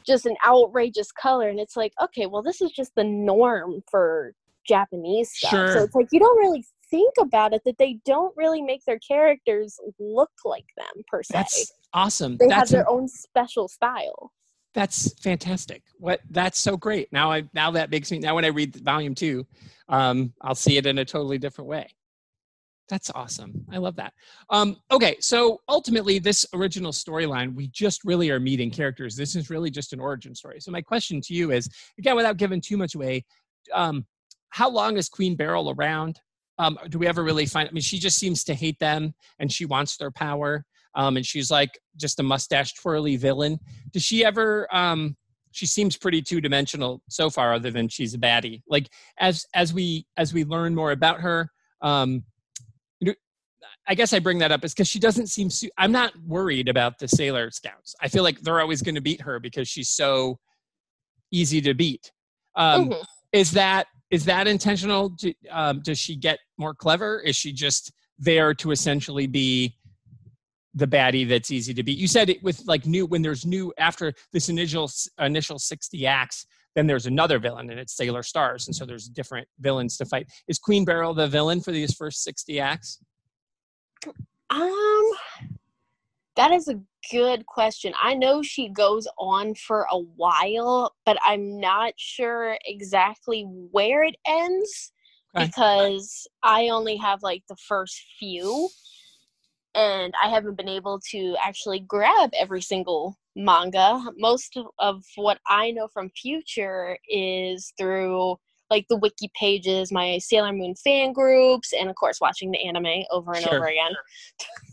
just an outrageous color and it's like okay well this is just the norm for japanese stuff sure. so it's like you don't really think about it that they don't really make their characters look like them per se that's awesome they that's have their a- own special style that's fantastic. What that's so great. Now I now that makes me now when I read volume two, um, I'll see it in a totally different way. That's awesome. I love that. Um, okay, so ultimately, this original storyline, we just really are meeting characters. This is really just an origin story. So my question to you is, again, without giving too much away, um, how long is Queen Beryl around? Um, do we ever really find? I mean, she just seems to hate them, and she wants their power um, and she's like just a mustache twirly villain. Does she ever? Um, she seems pretty two dimensional so far, other than she's a baddie. Like as as we as we learn more about her, um, I guess I bring that up is because she doesn't seem. Su- I'm not worried about the Sailor Scouts. I feel like they're always going to beat her because she's so easy to beat. Um, mm-hmm. Is that is that intentional? Um, does she get more clever? Is she just there to essentially be the baddie that's easy to beat. You said it with like new when there's new after this initial initial 60 acts, then there's another villain and it's Sailor Stars, and so there's different villains to fight. Is Queen Beryl the villain for these first 60 acts? Um that is a good question. I know she goes on for a while, but I'm not sure exactly where it ends okay. because I only have like the first few and I haven't been able to actually grab every single manga. Most of what I know from Future is through like the wiki pages, my Sailor Moon fan groups, and of course watching the anime over and sure. over again.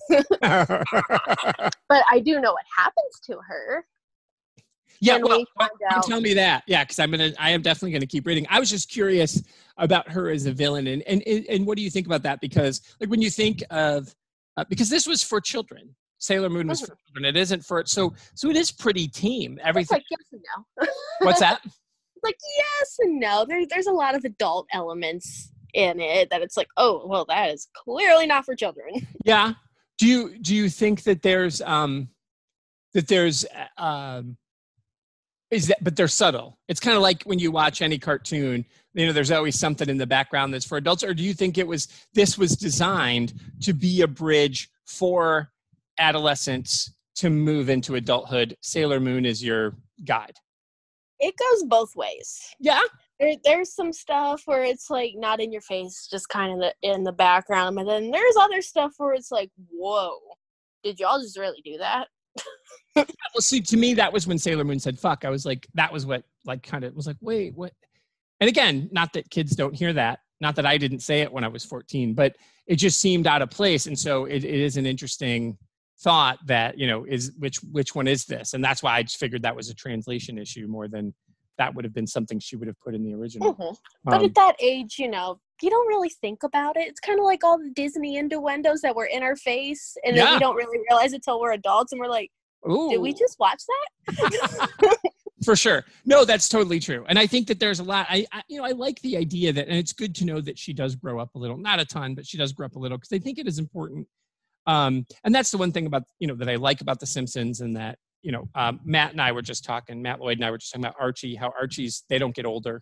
but I do know what happens to her. Yeah, well, we tell me that. Yeah, because I'm gonna, I am definitely gonna keep reading. I was just curious about her as a villain, and and and what do you think about that? Because like when you think of uh, because this was for children. Sailor Moon was for mm-hmm. children. It isn't for so so it is pretty team. Everything. It's like yes and no. What's that? like yes and no. There's there's a lot of adult elements in it that it's like oh well that is clearly not for children. Yeah. Do you do you think that there's um that there's uh, um is that but they're subtle it's kind of like when you watch any cartoon you know there's always something in the background that's for adults or do you think it was this was designed to be a bridge for adolescents to move into adulthood sailor moon is your guide it goes both ways yeah there, there's some stuff where it's like not in your face just kind of the, in the background and then there's other stuff where it's like whoa did y'all just really do that well, see, to me, that was when Sailor Moon said "fuck." I was like, that was what, like, kind of was like, wait, what? And again, not that kids don't hear that, not that I didn't say it when I was 14, but it just seemed out of place. And so it, it is an interesting thought that you know is which which one is this, and that's why I just figured that was a translation issue more than that would have been something she would have put in the original. Mm-hmm. But um, at that age, you know, you don't really think about it. It's kind of like all the Disney innuendos that were in our face, and yeah. then we don't really realize it till we're adults, and we're like, Ooh. Did we just watch that? For sure. No, that's totally true. And I think that there's a lot. I, I, you know, I like the idea that, and it's good to know that she does grow up a little, not a ton, but she does grow up a little because I think it is important. Um, and that's the one thing about, you know, that I like about The Simpsons and that, you know, um, Matt and I were just talking, Matt Lloyd and I were just talking about Archie, how Archie's, they don't get older.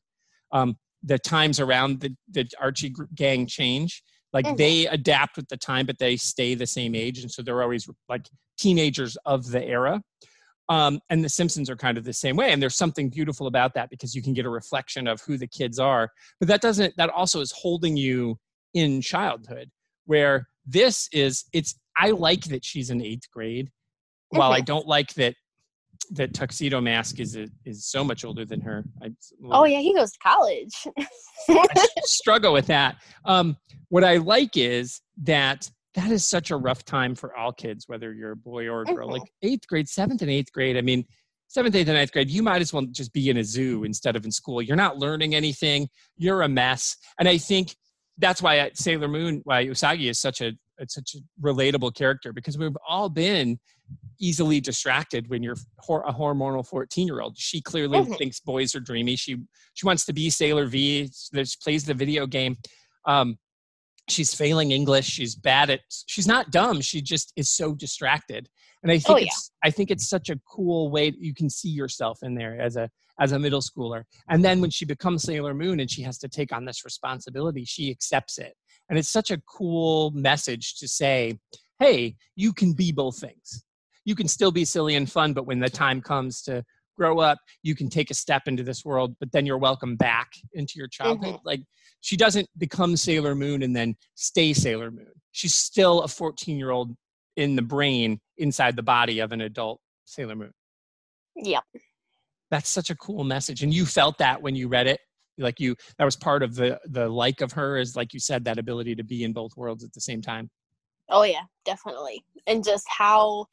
Um, the times around the, the Archie gang change. Like mm-hmm. they adapt with the time, but they stay the same age. And so they're always like teenagers of the era. Um, and the Simpsons are kind of the same way. And there's something beautiful about that because you can get a reflection of who the kids are. But that doesn't, that also is holding you in childhood, where this is, it's, I like that she's in eighth grade. While I don't like that that Tuxedo Mask is a, is so much older than her. I, oh yeah, he goes to college. struggle with that. Um, what I like is that that is such a rough time for all kids, whether you're a boy or a girl. Mm-hmm. Like eighth grade, seventh and eighth grade. I mean, seventh, eighth, and ninth grade, you might as well just be in a zoo instead of in school. You're not learning anything. You're a mess. And I think that's why Sailor Moon, why Usagi is such a it's such a relatable character because we've all been easily distracted when you're a hormonal 14 year old she clearly mm-hmm. thinks boys are dreamy. She she wants to be sailor v she plays the video game. Um, she's failing english. She's bad at she's not dumb. She just is so distracted. And i think oh, it's i think it's such a cool way that you can see yourself in there as a as a middle schooler and then when she becomes sailor moon and she has to take on this responsibility she accepts it and it's such a cool message to say, hey, you can be both things. You can still be silly and fun, but when the time comes to grow up, you can take a step into this world, but then you're welcome back into your childhood. Mm-hmm. Like she doesn't become Sailor Moon and then stay Sailor Moon. She's still a 14 year old in the brain inside the body of an adult Sailor Moon. Yep. That's such a cool message. And you felt that when you read it? Like you that was part of the the like of her is like you said that ability to be in both worlds at the same time? Oh yeah definitely. And just how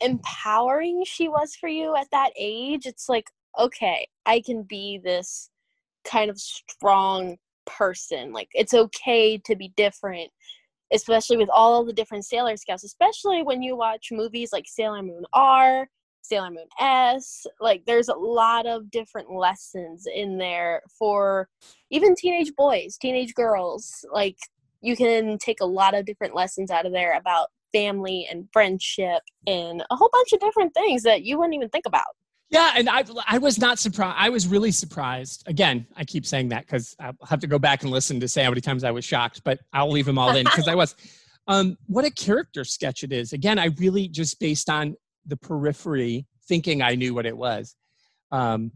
empowering she was for you at that age it's like okay i can be this kind of strong person. Like it's okay to be different especially with all the different sailor scouts especially when you watch movies like sailor moon r Sailor Moon S. Like there's a lot of different lessons in there for even teenage boys, teenage girls. Like you can take a lot of different lessons out of there about family and friendship and a whole bunch of different things that you wouldn't even think about. Yeah, and I I was not surprised. I was really surprised. Again, I keep saying that because I'll have to go back and listen to say how many times I was shocked, but I'll leave them all in because I was. Um, what a character sketch it is. Again, I really just based on the periphery thinking I knew what it was. Um,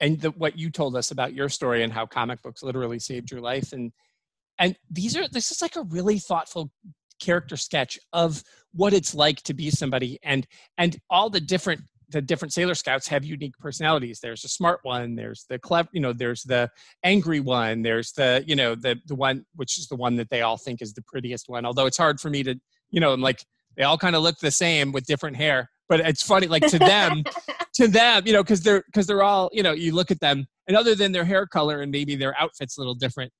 and the, what you told us about your story and how comic books literally saved your life. And and these are this is like a really thoughtful character sketch of what it's like to be somebody. And and all the different the different sailor scouts have unique personalities. There's a smart one there's the clever you know there's the angry one there's the you know the the one which is the one that they all think is the prettiest one. Although it's hard for me to you know i'm like they all kind of look the same with different hair but it's funny like to them to them you know because they're because they're all you know you look at them and other than their hair color and maybe their outfits a little different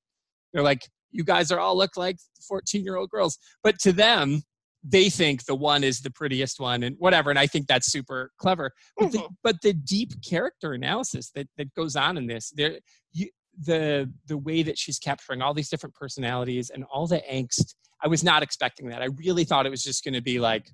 they're like you guys are all look like 14 year old girls but to them they think the one is the prettiest one and whatever and i think that's super clever but, mm-hmm. the, but the deep character analysis that, that goes on in this there you, the the way that she's capturing all these different personalities and all the angst i was not expecting that i really thought it was just going to be like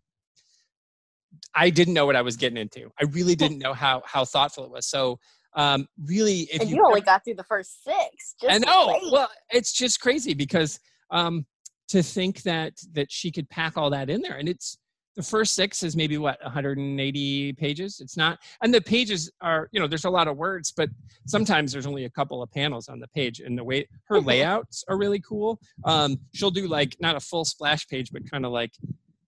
I didn't know what I was getting into. I really didn't know how how thoughtful it was. So um, really, if and you, you only got through the first six. I know. Well, it's just crazy because um, to think that that she could pack all that in there, and it's the first six is maybe what 180 pages. It's not, and the pages are you know there's a lot of words, but sometimes there's only a couple of panels on the page, and the way her layouts are really cool. Um, she'll do like not a full splash page, but kind of like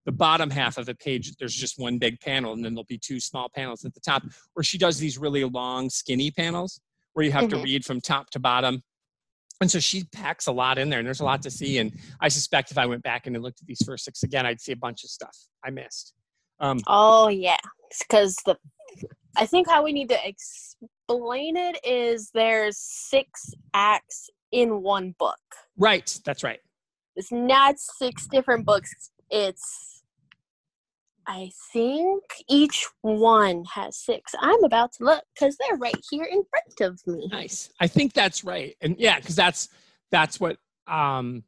the bottom half of the page there's just one big panel and then there'll be two small panels at the top where she does these really long skinny panels where you have mm-hmm. to read from top to bottom and so she packs a lot in there and there's a lot to see and i suspect if i went back and looked at these first six again i'd see a bunch of stuff i missed. Um, oh yeah. Because the i think how we need to explain it is there's six acts in one book. Right. That's right. It's not six different books. It's I think each one has six. I'm about to look because they're right here in front of me. Nice. I think that's right. And yeah, because that's that's what um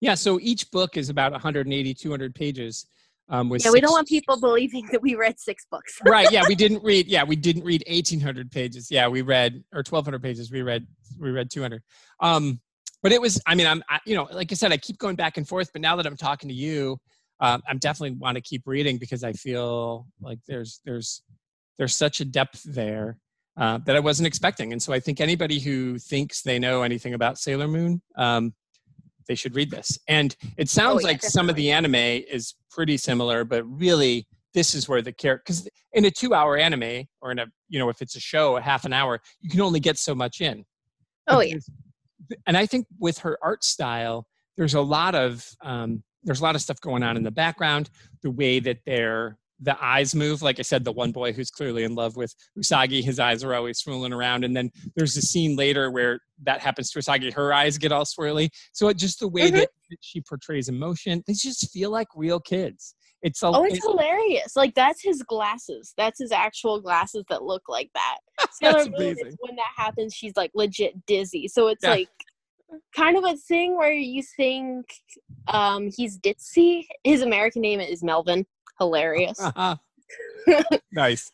yeah, so each book is about 180, 200 pages. Um, with yeah, we don't want people believing that we read six books. right. Yeah, we didn't read. Yeah, we didn't read 1,800 pages. Yeah, we read or 1,200 pages. We read we read 200. Um, but it was. I mean, I'm. I, you know, like I said, I keep going back and forth. But now that I'm talking to you, um, I'm definitely want to keep reading because I feel like there's there's there's such a depth there uh, that I wasn't expecting. And so I think anybody who thinks they know anything about Sailor Moon, um, they should read this. And it sounds oh, yeah, like definitely. some of the anime is pretty similar, but really this is where the character because in a two hour anime or in a you know if it's a show a half an hour you can only get so much in oh yeah and i think with her art style there's a lot of um, there's a lot of stuff going on in the background the way that they're the eyes move like i said the one boy who's clearly in love with usagi his eyes are always swirling around and then there's a scene later where that happens to usagi her eyes get all swirly so it, just the way mm-hmm. that, that she portrays emotion they just feel like real kids it's a, oh, it's, it's hilarious. Like that's his glasses. That's his actual glasses that look like that. Sailor Moon when that happens, she's like legit dizzy. So it's yeah. like kind of a thing where you think um he's ditzy. His American name is Melvin. Hilarious. nice.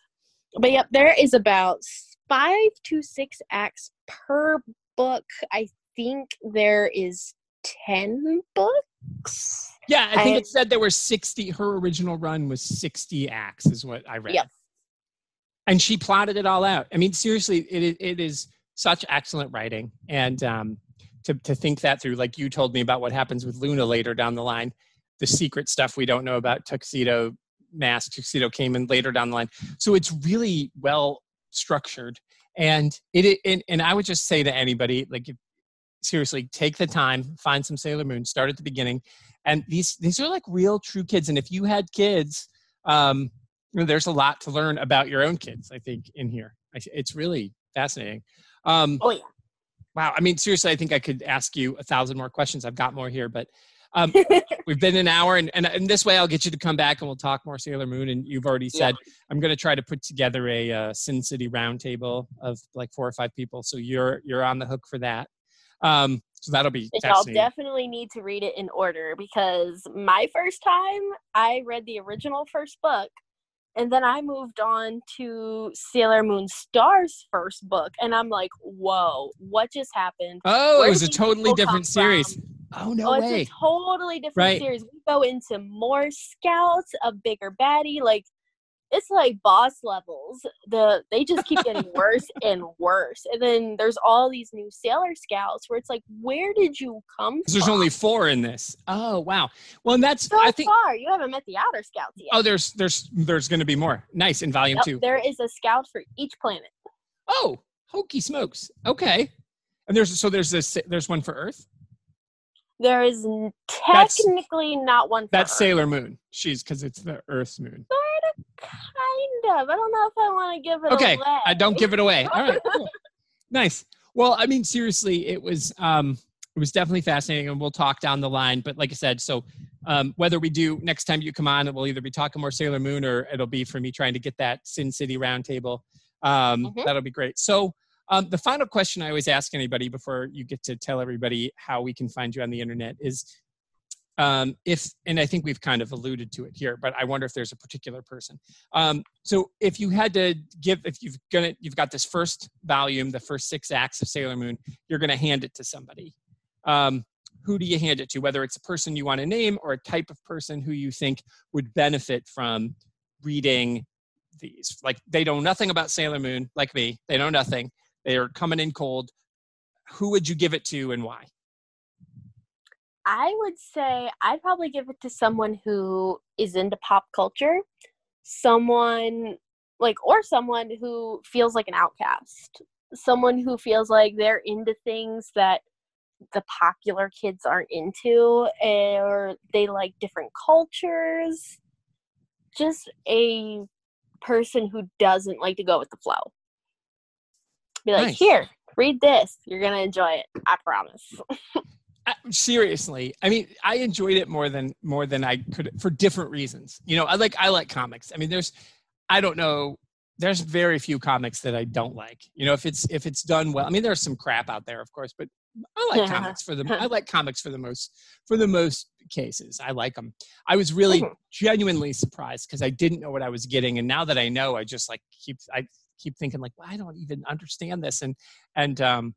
But yep, there is about five to six acts per book. I think there is ten books. Yeah, I think I, it said there were 60. Her original run was 60 acts, is what I read. Yep. And she plotted it all out. I mean, seriously, it, it is such excellent writing. And um, to, to think that through, like you told me about what happens with Luna later down the line, the secret stuff we don't know about Tuxedo Mask, Tuxedo came in later down the line. So it's really well structured. And it, it and I would just say to anybody, like, seriously, take the time, find some Sailor Moon, start at the beginning, and these these are like real true kids and if you had kids um you know, there's a lot to learn about your own kids i think in here it's really fascinating um oh yeah wow i mean seriously i think i could ask you a thousand more questions i've got more here but um, we've been an hour and, and, and this way i'll get you to come back and we'll talk more sailor moon and you've already said yeah. i'm going to try to put together a uh, sin city roundtable of like four or five people so you're you're on the hook for that um, so that'll be. I'll definitely need to read it in order because my first time I read the original first book, and then I moved on to Sailor Moon Stars first book, and I'm like, whoa, what just happened? Oh, Where it was a totally different series. From? Oh no oh, way! It's a totally different right. series. We go into more scouts, a bigger baddie, like it's like boss levels. The they just keep getting worse and worse. And then there's all these new Sailor Scouts where it's like, where did you come There's only four in this. Oh wow. Well, and that's so I think far you haven't met the outer scouts yet. Oh, there's there's there's going to be more. Nice in volume yep, two. There is a scout for each planet. Oh, hokey smokes. Okay. And there's so there's this there's one for Earth. There is technically that's, not one. that's Earth. Sailor Moon. She's because it's the Earth's moon. Kind of. I don't know if I want to give it okay. away. Okay. I don't give it away. All right. Cool. nice. Well, I mean, seriously, it was um, it was definitely fascinating, and we'll talk down the line. But like I said, so um, whether we do next time you come on, it will either be talking more Sailor Moon or it'll be for me trying to get that Sin City roundtable. Um, mm-hmm. That'll be great. So. Um, the final question I always ask anybody before you get to tell everybody how we can find you on the internet is um, if and i think we've kind of alluded to it here but i wonder if there's a particular person. Um, so if you had to give if you've gonna you've got this first volume the first six acts of sailor moon you're to hand it to somebody. Um, who do you hand it to? Whether it's a person you want to name or a type of person who you think would benefit from reading these. Like they know nothing about sailor moon like me. They know nothing. They are coming in cold. Who would you give it to and why I would say I'd probably give it to someone who is into pop culture, someone like, or someone who feels like an outcast, someone who feels like they're into things that the popular kids aren't into, eh, or they like different cultures. Just a person who doesn't like to go with the flow. Be like, nice. here, read this. You're going to enjoy it. I promise. seriously i mean i enjoyed it more than more than i could for different reasons. You know i like i like comics. I mean there's i don't know there's very few comics that i don't like. You know if it's if it's done well i mean there's some crap out there of course but i like yeah. comics for the i like comics for the most for the most cases. I like them i was really mm-hmm. genuinely surprised because i didn't know what i was getting and now that i know i just like keep i keep thinking like well i don't even understand this and and um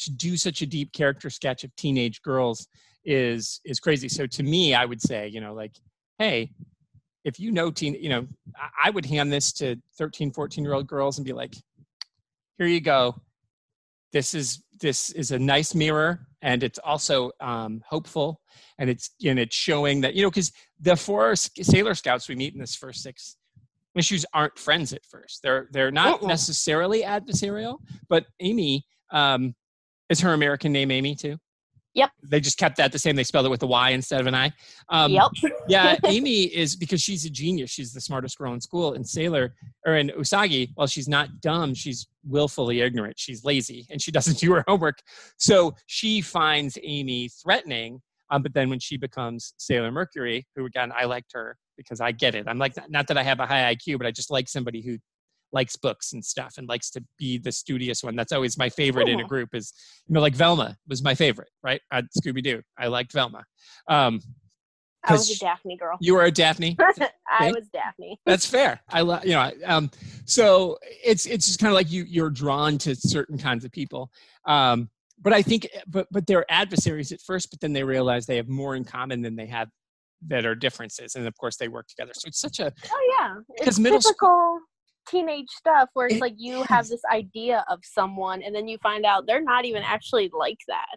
to do such a deep character sketch of teenage girls is is crazy. So to me, I would say, you know, like, hey, if you know teen, you know, I would hand this to 13, 14 year old girls and be like, here you go. This is this is a nice mirror and it's also um, hopeful and it's and it's showing that you know because the four sailor scouts we meet in this first six issues aren't friends at first. They're they're not Mm-mm. necessarily adversarial, but Amy um, is her American name Amy too. Yep. They just kept that the same. They spelled it with a Y instead of an I. Um, yep. yeah, Amy is because she's a genius. She's the smartest girl in school. And Sailor or in Usagi, while she's not dumb, she's willfully ignorant. She's lazy and she doesn't do her homework. So she finds Amy threatening. Um, but then when she becomes Sailor Mercury, who again I liked her because I get it. I'm like not that I have a high IQ, but I just like somebody who likes books and stuff and likes to be the studious one. That's always my favorite in a group. Is you know like Velma was my favorite, right? At Scooby Doo, I liked Velma. Um, I was a Daphne girl. you were a Daphne. I was Daphne. That's fair. I love you know. Um, so it's it's just kind of like you you're drawn to certain kinds of people. Um, but I think but but they're adversaries at first, but then they realize they have more in common than they have that are differences, and of course they work together. So it's such a Oh yeah, Because it's middle school- typical teenage stuff where it's It like you have this idea of someone, and then you find out they're not even actually like that.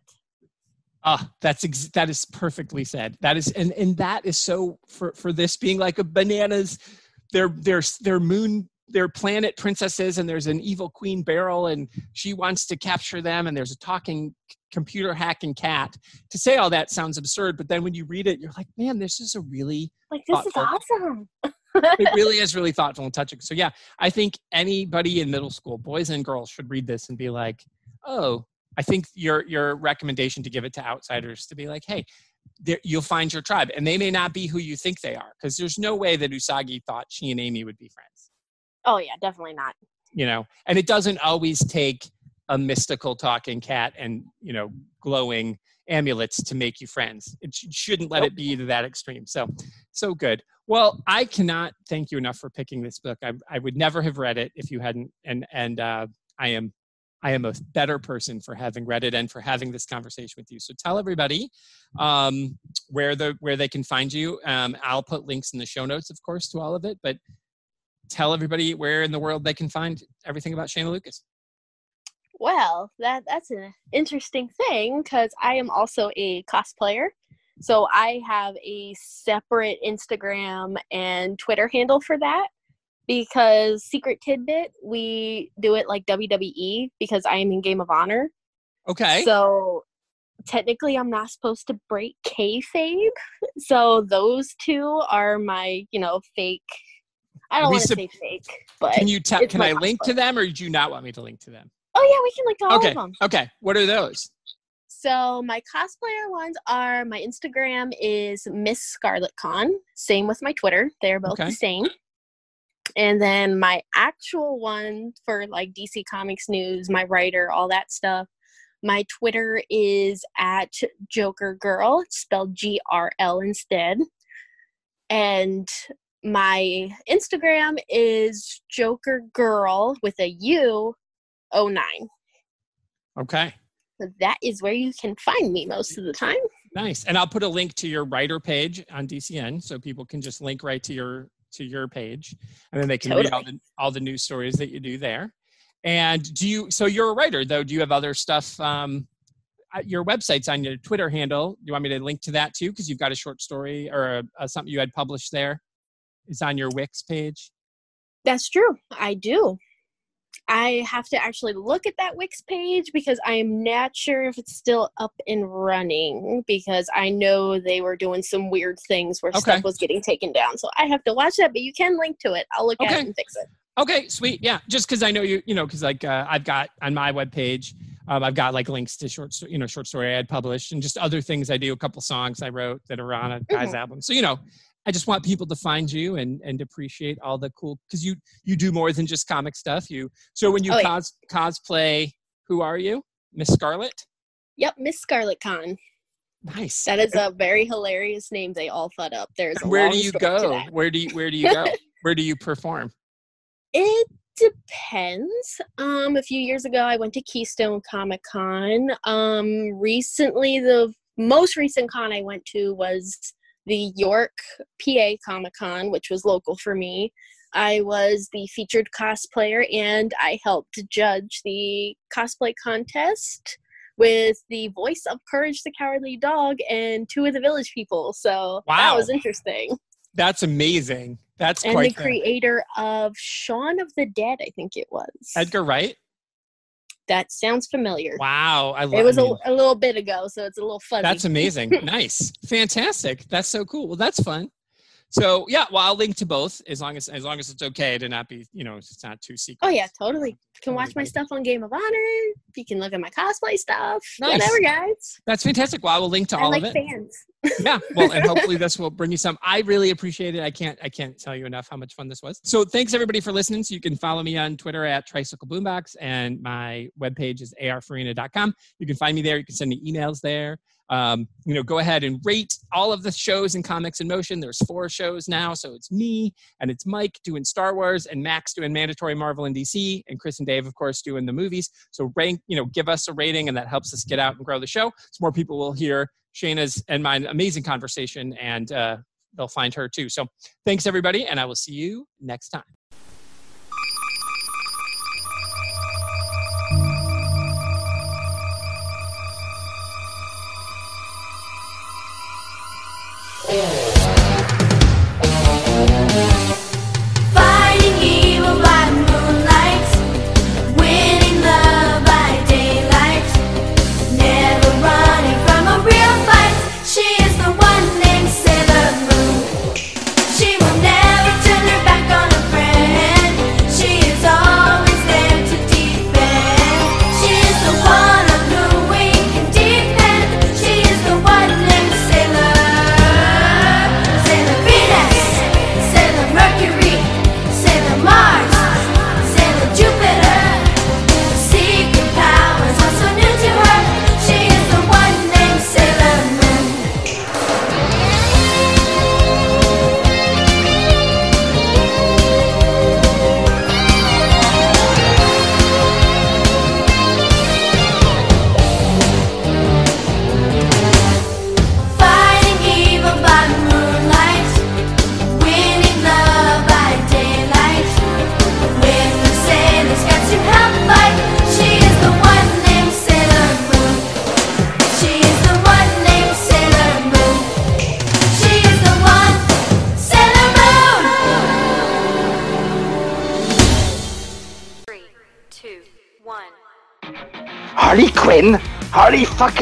Ah, that's ex- that is perfectly said. That is, and and that is so for for this being like a bananas. their their they're they're moon they're planet princesses, and there's an evil queen Beryl, and she wants to capture them, and there's a talking computer hacking cat. To say all that sounds absurd, but then when you read it, you're like, man, this is a really Like this is awesome. it really is really thoughtful and touching. So yeah, I think anybody in middle school, boys and girls, should read this and be like, oh, I think your your recommendation to give it to outsiders to be like, hey, there, you'll find your tribe, and they may not be who you think they are, because there's no way that Usagi thought she and Amy would be friends, Oh yeah, definitely not. you know. And it doesn't always take a mystical talking cat and you know glowing amulets to make you friends. It sh- shouldn't let it be to that extreme. So, so good. Well, I cannot thank you enough for picking this book. I, I would never have read it if you hadn't, and and uh, I am I am a better person for having read it and for having this conversation with you. So tell everybody um, where the where they can find you. Um, I'll put links in the show notes, of course, to all of it. But tell everybody where in the world they can find everything about Shaina Lucas. Well, that that's an interesting thing because I am also a cosplayer. So I have a separate Instagram and Twitter handle for that because Secret Tidbit, we do it like WWE because I am in Game of Honor. Okay. So technically, I'm not supposed to break kayfabe. So those two are my, you know, fake. I don't want to say fake, but can you tell? Can I link to them, or do you not want me to link to them? Oh yeah, we can link to all okay. of them. Okay. What are those? So my cosplayer ones are my Instagram is Miss Scarlet Con. Same with my Twitter. They're both Okay. the same. And then my actual one for like DC Comics news, my writer, all that stuff. My Twitter is at Joker Girl, spelled G R L instead. And my Instagram is Joker Girl with a U 09. Okay. So that is where you can find me most of the time. Nice. And I'll put a link to your writer page on DCN so people can just link right to your to your page and then they can read all the all the news stories that you do there. And do you so you're a writer though, do you have other stuff um uh, your website's on your Twitter handle. Do you want me to link to that too because you've got a short story or a, a, something you had published there? It's on your Wix page. That's true. I do. I have to actually look at that Wix page because I am not sure if it's still up and running because I know they were doing some weird things where Okay. stuff was getting taken down. So I have to watch that, but you can link to it. I'll look at Okay. it and fix it. Okay, sweet. Yeah, just because I know you, you know, because like uh, I've got on my webpage, um, I've got like links to short, you know, short story I had published and just other things I do. A couple songs I wrote that are on a guy's album. So you know, I just want people to find you and and appreciate all the cool because you you do more than just comic stuff. You so when you Oh, yeah. cos cosplay, who are you, Miss Scarlet? Yep, Miss Scarlet Con. Nice. That is a very hilarious name they all thought up. There's where do you go? Where do you where do you go? where do you perform? It depends. Um, a few years ago, I went to Keystone Comic Con. Um, recently, the most recent con I went to was the York, PA Comic Con, which was local for me. I was the featured cosplayer and I helped judge the cosplay contest with the voice of Courage the Cowardly Dog and two of the village people. So Wow. that was interesting. That's amazing. That's and the creator of Shaun of the Dead, I think it was. Edgar Wright. That sounds familiar. Wow, I love. It was I mean, a, a little bit ago, so it's a little fuzzy. That's amazing. nice, fantastic. That's so cool. Well, that's fun. So yeah, well, I'll link to both as long as as long as it's okay to not be, you know, it's not too secret. Oh yeah, totally. You can watch my stuff on Game of Honor. You can look at my cosplay stuff. Nice. Whatever, guys. That's fantastic. Well, I will link to I all like of it. fans. yeah well and hopefully this will bring you some i really appreciate it i can't i can't tell you enough how much fun this was so thanks everybody for listening so you can follow me on twitter at tricycle boombox and my webpage is arfarina.com you can find me there you can send me emails there um, you know go ahead and rate all of the shows in comics in motion there's four shows now so it's me and it's mike doing star wars and max doing mandatory marvel and dc and chris and dave of course doing the movies so rank you know give us a rating and that helps us get out and grow the show so more people will hear Shaina's and my amazing conversation, and uh, they'll find her too. So thanks, everybody, and I will see you next time.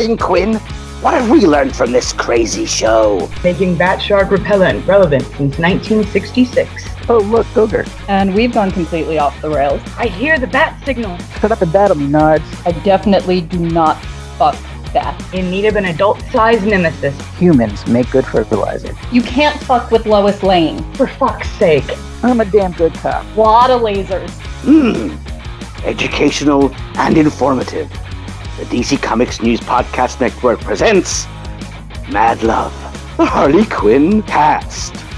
Harley Quinn? What have we learned from this crazy show? making bat shark repellent relevant since 1966. Oh, look, Googer. and we've gone completely off the rails. I hear the bat signal. Shut up and battle me, Nards. I definitely do not fuck that. In need of an adult-sized nemesis. Humans make good fertilizer. You can't fuck with Lois Lane. For fuck's sake. I'm a damn good cop. Lot of lasers. Hmm. Educational and informative. The DC Comics News Podcast Network presents Mad Love, the Harley Quinn cast.